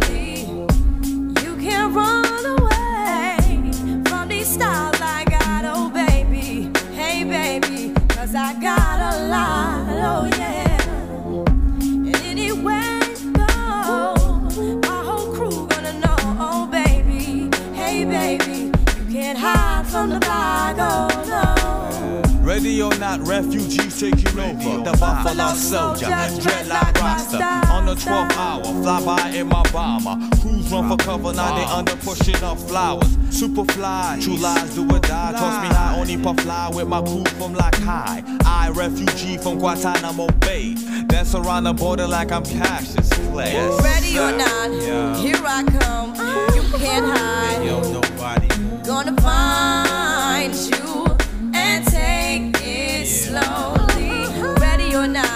Ready or not, refugees taking over. The Buffalo Soldier, dreadlock roster. On the 12th hour, fly by in my bomber. Crews run for cover, now they under pushing up flowers. Super fly, true lies do or die. Toss me high, only puff fly with my crew from like high. I, refugee from Guantanamo Bay. Dance around the border like I'm Cassius Clay. Yes, Ready or not, Yeah. here I come. You can't hide. Yo, nobody. Gonna find Ready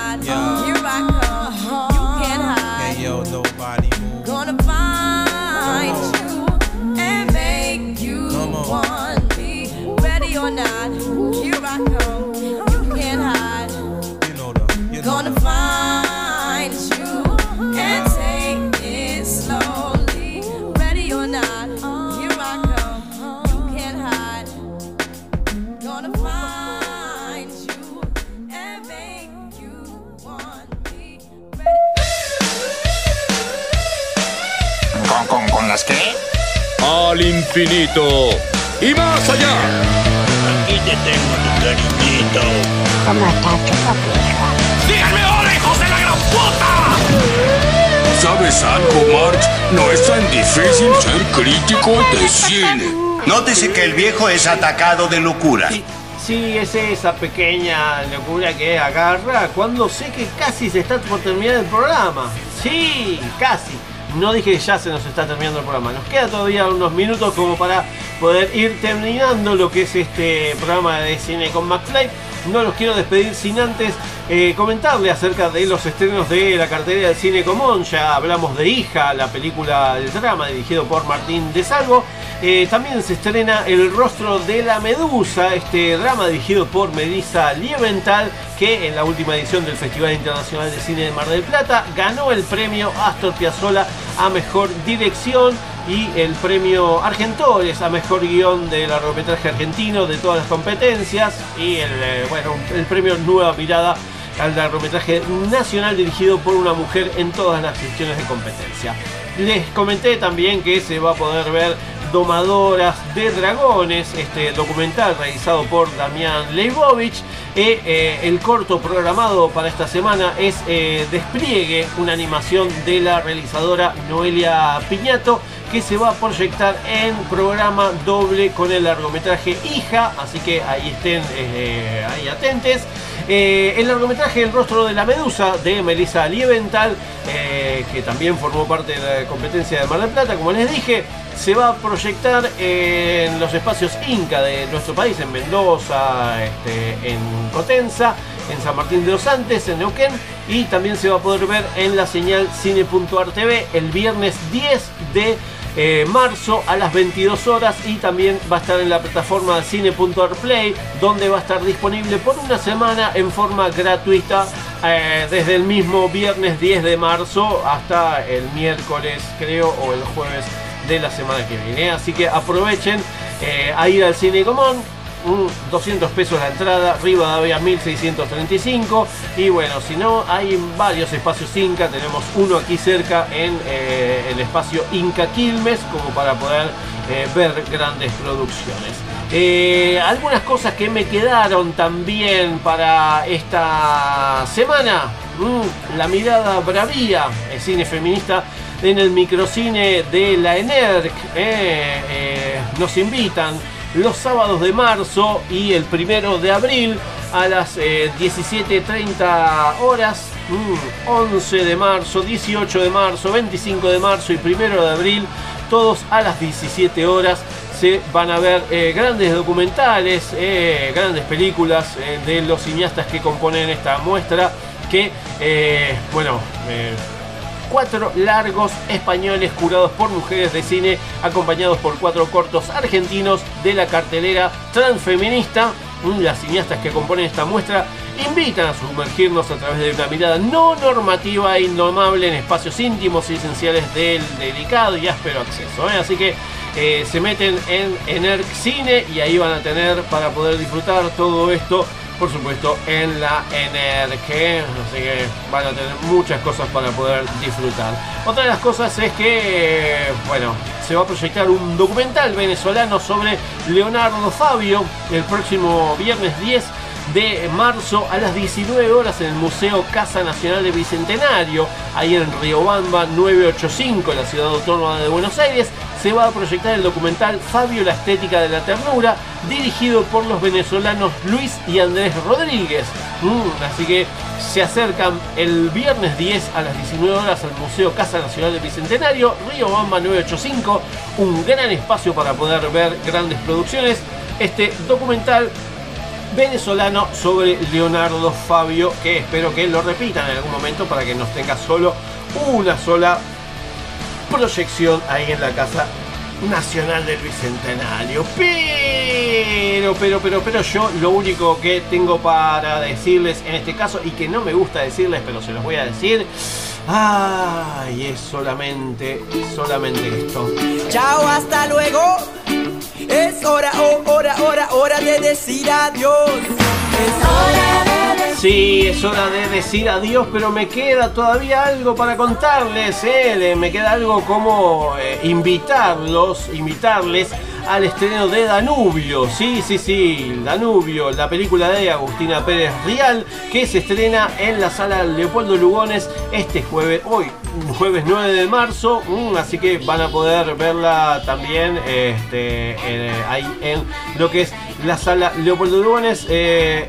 Al infinito y más allá. Aquí te tengo tu cariñito. ¡Díganme ahora, hijos de la gran puta! ¿Sabes algo, March? No es tan difícil ser crítico de cine. Nótese que el viejo es atacado de locura. Sí, es esa pequeña locura que agarra cuando sé que casi se está por terminar el programa. Sí, casi. No dije ya se nos está terminando el programa. Nos queda todavía unos minutos como para poder ir terminando lo que es este programa de cine con McFly. No los quiero despedir sin antes eh, comentarle acerca de los estrenos de la cartelera del cine común. Ya hablamos de Hija, la película del drama dirigido por Martín de Salvo. Eh, también se estrena El rostro de la medusa, este drama dirigido por Melissa Liebenthal, que en la última edición del Festival Internacional de Cine de Mar del Plata ganó el premio Astor Piazzolla a Mejor Dirección y el premio Argentores a Mejor Guión del largometraje argentino de todas las competencias y el, eh, bueno, el premio Nueva Mirada al largometraje nacional dirigido por una mujer en todas las secciones de competencia. Les comenté también que se va a poder ver Domadoras de Dragones, este documental realizado por Damián Leibovich. Eh, el corto programado para esta semana es eh, Despliegue, una animación de la realizadora Noelia Piñato que se va a proyectar en programa doble con el largometraje Hija, así que ahí estén eh, ahí atentes. Eh, el largometraje El rostro de la medusa de Melissa Liebenthal, eh, que también formó parte de la competencia de Mar del Plata, como les dije, se va a proyectar en los espacios Inca de nuestro país, en Mendoza, este, en Cotenza en San Martín de los Andes, en Neuquén, y también se va a poder ver en la señal Cine.ar TV el viernes 10 de eh, marzo a las 22 horas y también va a estar en la plataforma Cine.ar Play donde va a estar disponible por una semana en forma gratuita eh, desde el mismo viernes 10 de marzo hasta el miércoles creo o el jueves de la semana que viene. Así que aprovechen eh, a ir al Cine Común. Un 200 pesos la entrada, Rivadavia 1635 y bueno, si no, hay varios espacios Inca, tenemos uno aquí cerca en eh, el espacio Inca Quilmes como para poder eh, ver grandes producciones. Eh, algunas cosas que me quedaron también para esta semana. Mm, la mirada bravía, el cine feminista en el microcine de la ENERC. nos invitan los sábados de marzo y el primero de abril a las eh, 17.30 horas. mm, 11 de marzo, 18 de marzo, 25 de marzo y primero de abril, todos a las 17 horas se van a ver eh, grandes documentales, eh, grandes películas eh, de los cineastas que componen esta muestra, que, bueno, cuatro largos españoles curados por mujeres de cine, acompañados por cuatro cortos argentinos de la cartelera transfeminista. Mm, Las cineastas que componen esta muestra invitan a sumergirnos a través de una mirada no normativa e indomable en espacios íntimos y esenciales del delicado y áspero acceso. ¿eh? Así que eh, se meten en ENERC Cine y ahí van a tener para poder disfrutar todo esto, por supuesto, en la. ¿eh? Así que van a tener muchas cosas para poder disfrutar. Otra de las cosas es que, bueno, se va a proyectar un documental venezolano sobre Leonardo Fabio el próximo viernes 10 de marzo a las 19 horas en el Museo Casa Nacional de Bicentenario, ahí en Riobamba 985, en la ciudad autónoma de Buenos Aires, se va a proyectar el documental Fabio la estética de la ternura, dirigido por los venezolanos Luis y Andrés Rodríguez. Mm, así que se acercan el viernes 10 a las 19 horas al Museo Casa Nacional de Bicentenario, Riobamba 985, un gran espacio para poder ver grandes producciones. Este documental venezolano sobre Leonardo Fabio, que espero que lo repitan en algún momento para que nos tenga solo una sola proyección ahí en la Casa Nacional del Bicentenario. Pero, pero, pero, pero yo lo único que tengo para decirles en este caso, y que no me gusta decirles, pero se los voy a decir, ay, es solamente, solamente esto. Chao, hasta luego. Es hora, oh, hora, hora, hora de decir adiós. Es hora de Sí, es hora de decir adiós, pero me queda todavía algo para contarles. ¿eh? Me queda algo como eh, invitarlos, invitarles al estreno de Danubio. Sí, sí, sí, Danubio, la película de Agustina Pérez Rial, que se estrena en la sala Leopoldo Lugones este jueves, hoy, jueves 9 de marzo. Mm, así que van a poder verla también este, en- ahí en lo que es la sala Leopoldo Lugones eh,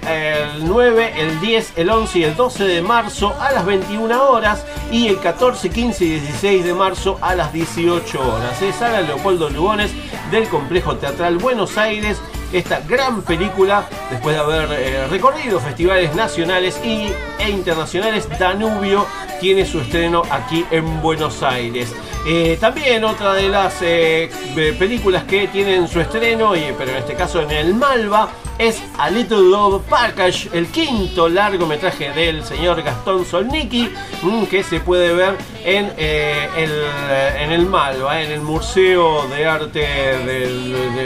el 9, el 10, el 11 y el 12 de marzo a las 21 horas y el 14, 15 y 16 de marzo a las 18 horas. Es sala Leopoldo Lugones del Complejo Teatral Buenos Aires. Esta gran película, después de haber eh, recorrido festivales nacionales y, e internacionales, Danubio tiene su estreno aquí en Buenos Aires. Eh, también otra de las eh, películas que tienen su estreno, y, pero en este caso en el Malva, es A Little Love Package, el quinto largometraje del señor Gastón Solniki, mm, que se puede ver en, eh, el, en el Malva, en el Museo de Arte de,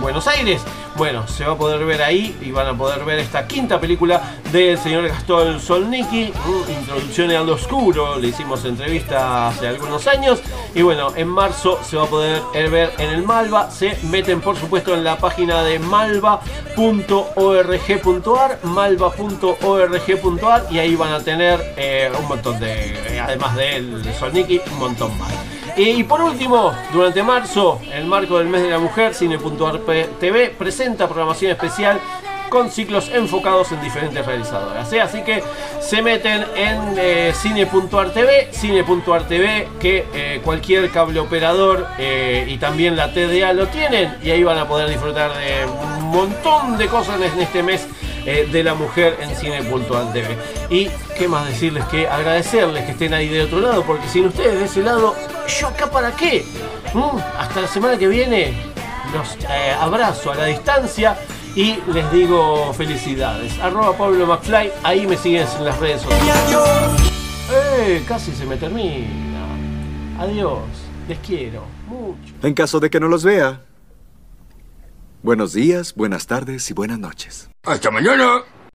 Buenos Aires. Bueno, se va a poder ver ahí y van a poder ver esta quinta película del señor Gastón Solniki, mm, Introducción al Oscuro, le hicimos entrevista hace algunos años y bueno, en marzo se va a poder ver en el Malva, se meten por supuesto en la página de malva.org.ar, malva.org.ar y ahí van a tener eh, un montón de, eh, además del de Solniki, un montón más. Y por último, durante marzo, en el marco del mes de la mujer, Cine.ar TV presenta programación especial con ciclos enfocados en diferentes realizadoras. ¿eh? Así que se meten en eh, Cine.ar TV, Cine.ar TV, que eh, cualquier cable operador eh, y también la TDA lo tienen, y ahí van a poder disfrutar de un montón de cosas en este mes de la mujer en Cine Puntual TV. Y qué más decirles que agradecerles que estén ahí de otro lado, porque sin ustedes de ese lado, ¿yo acá para qué? ¿Mm? Hasta la semana que viene, los abrazo a la distancia y les digo felicidades. Arroba Pablo McFly, ahí me siguen en las redes sociales. ¡Eh! Casi se me termina. Adiós, les quiero mucho. En caso de que no los vea. Buenos días, buenas tardes y buenas noches. Hasta mañana.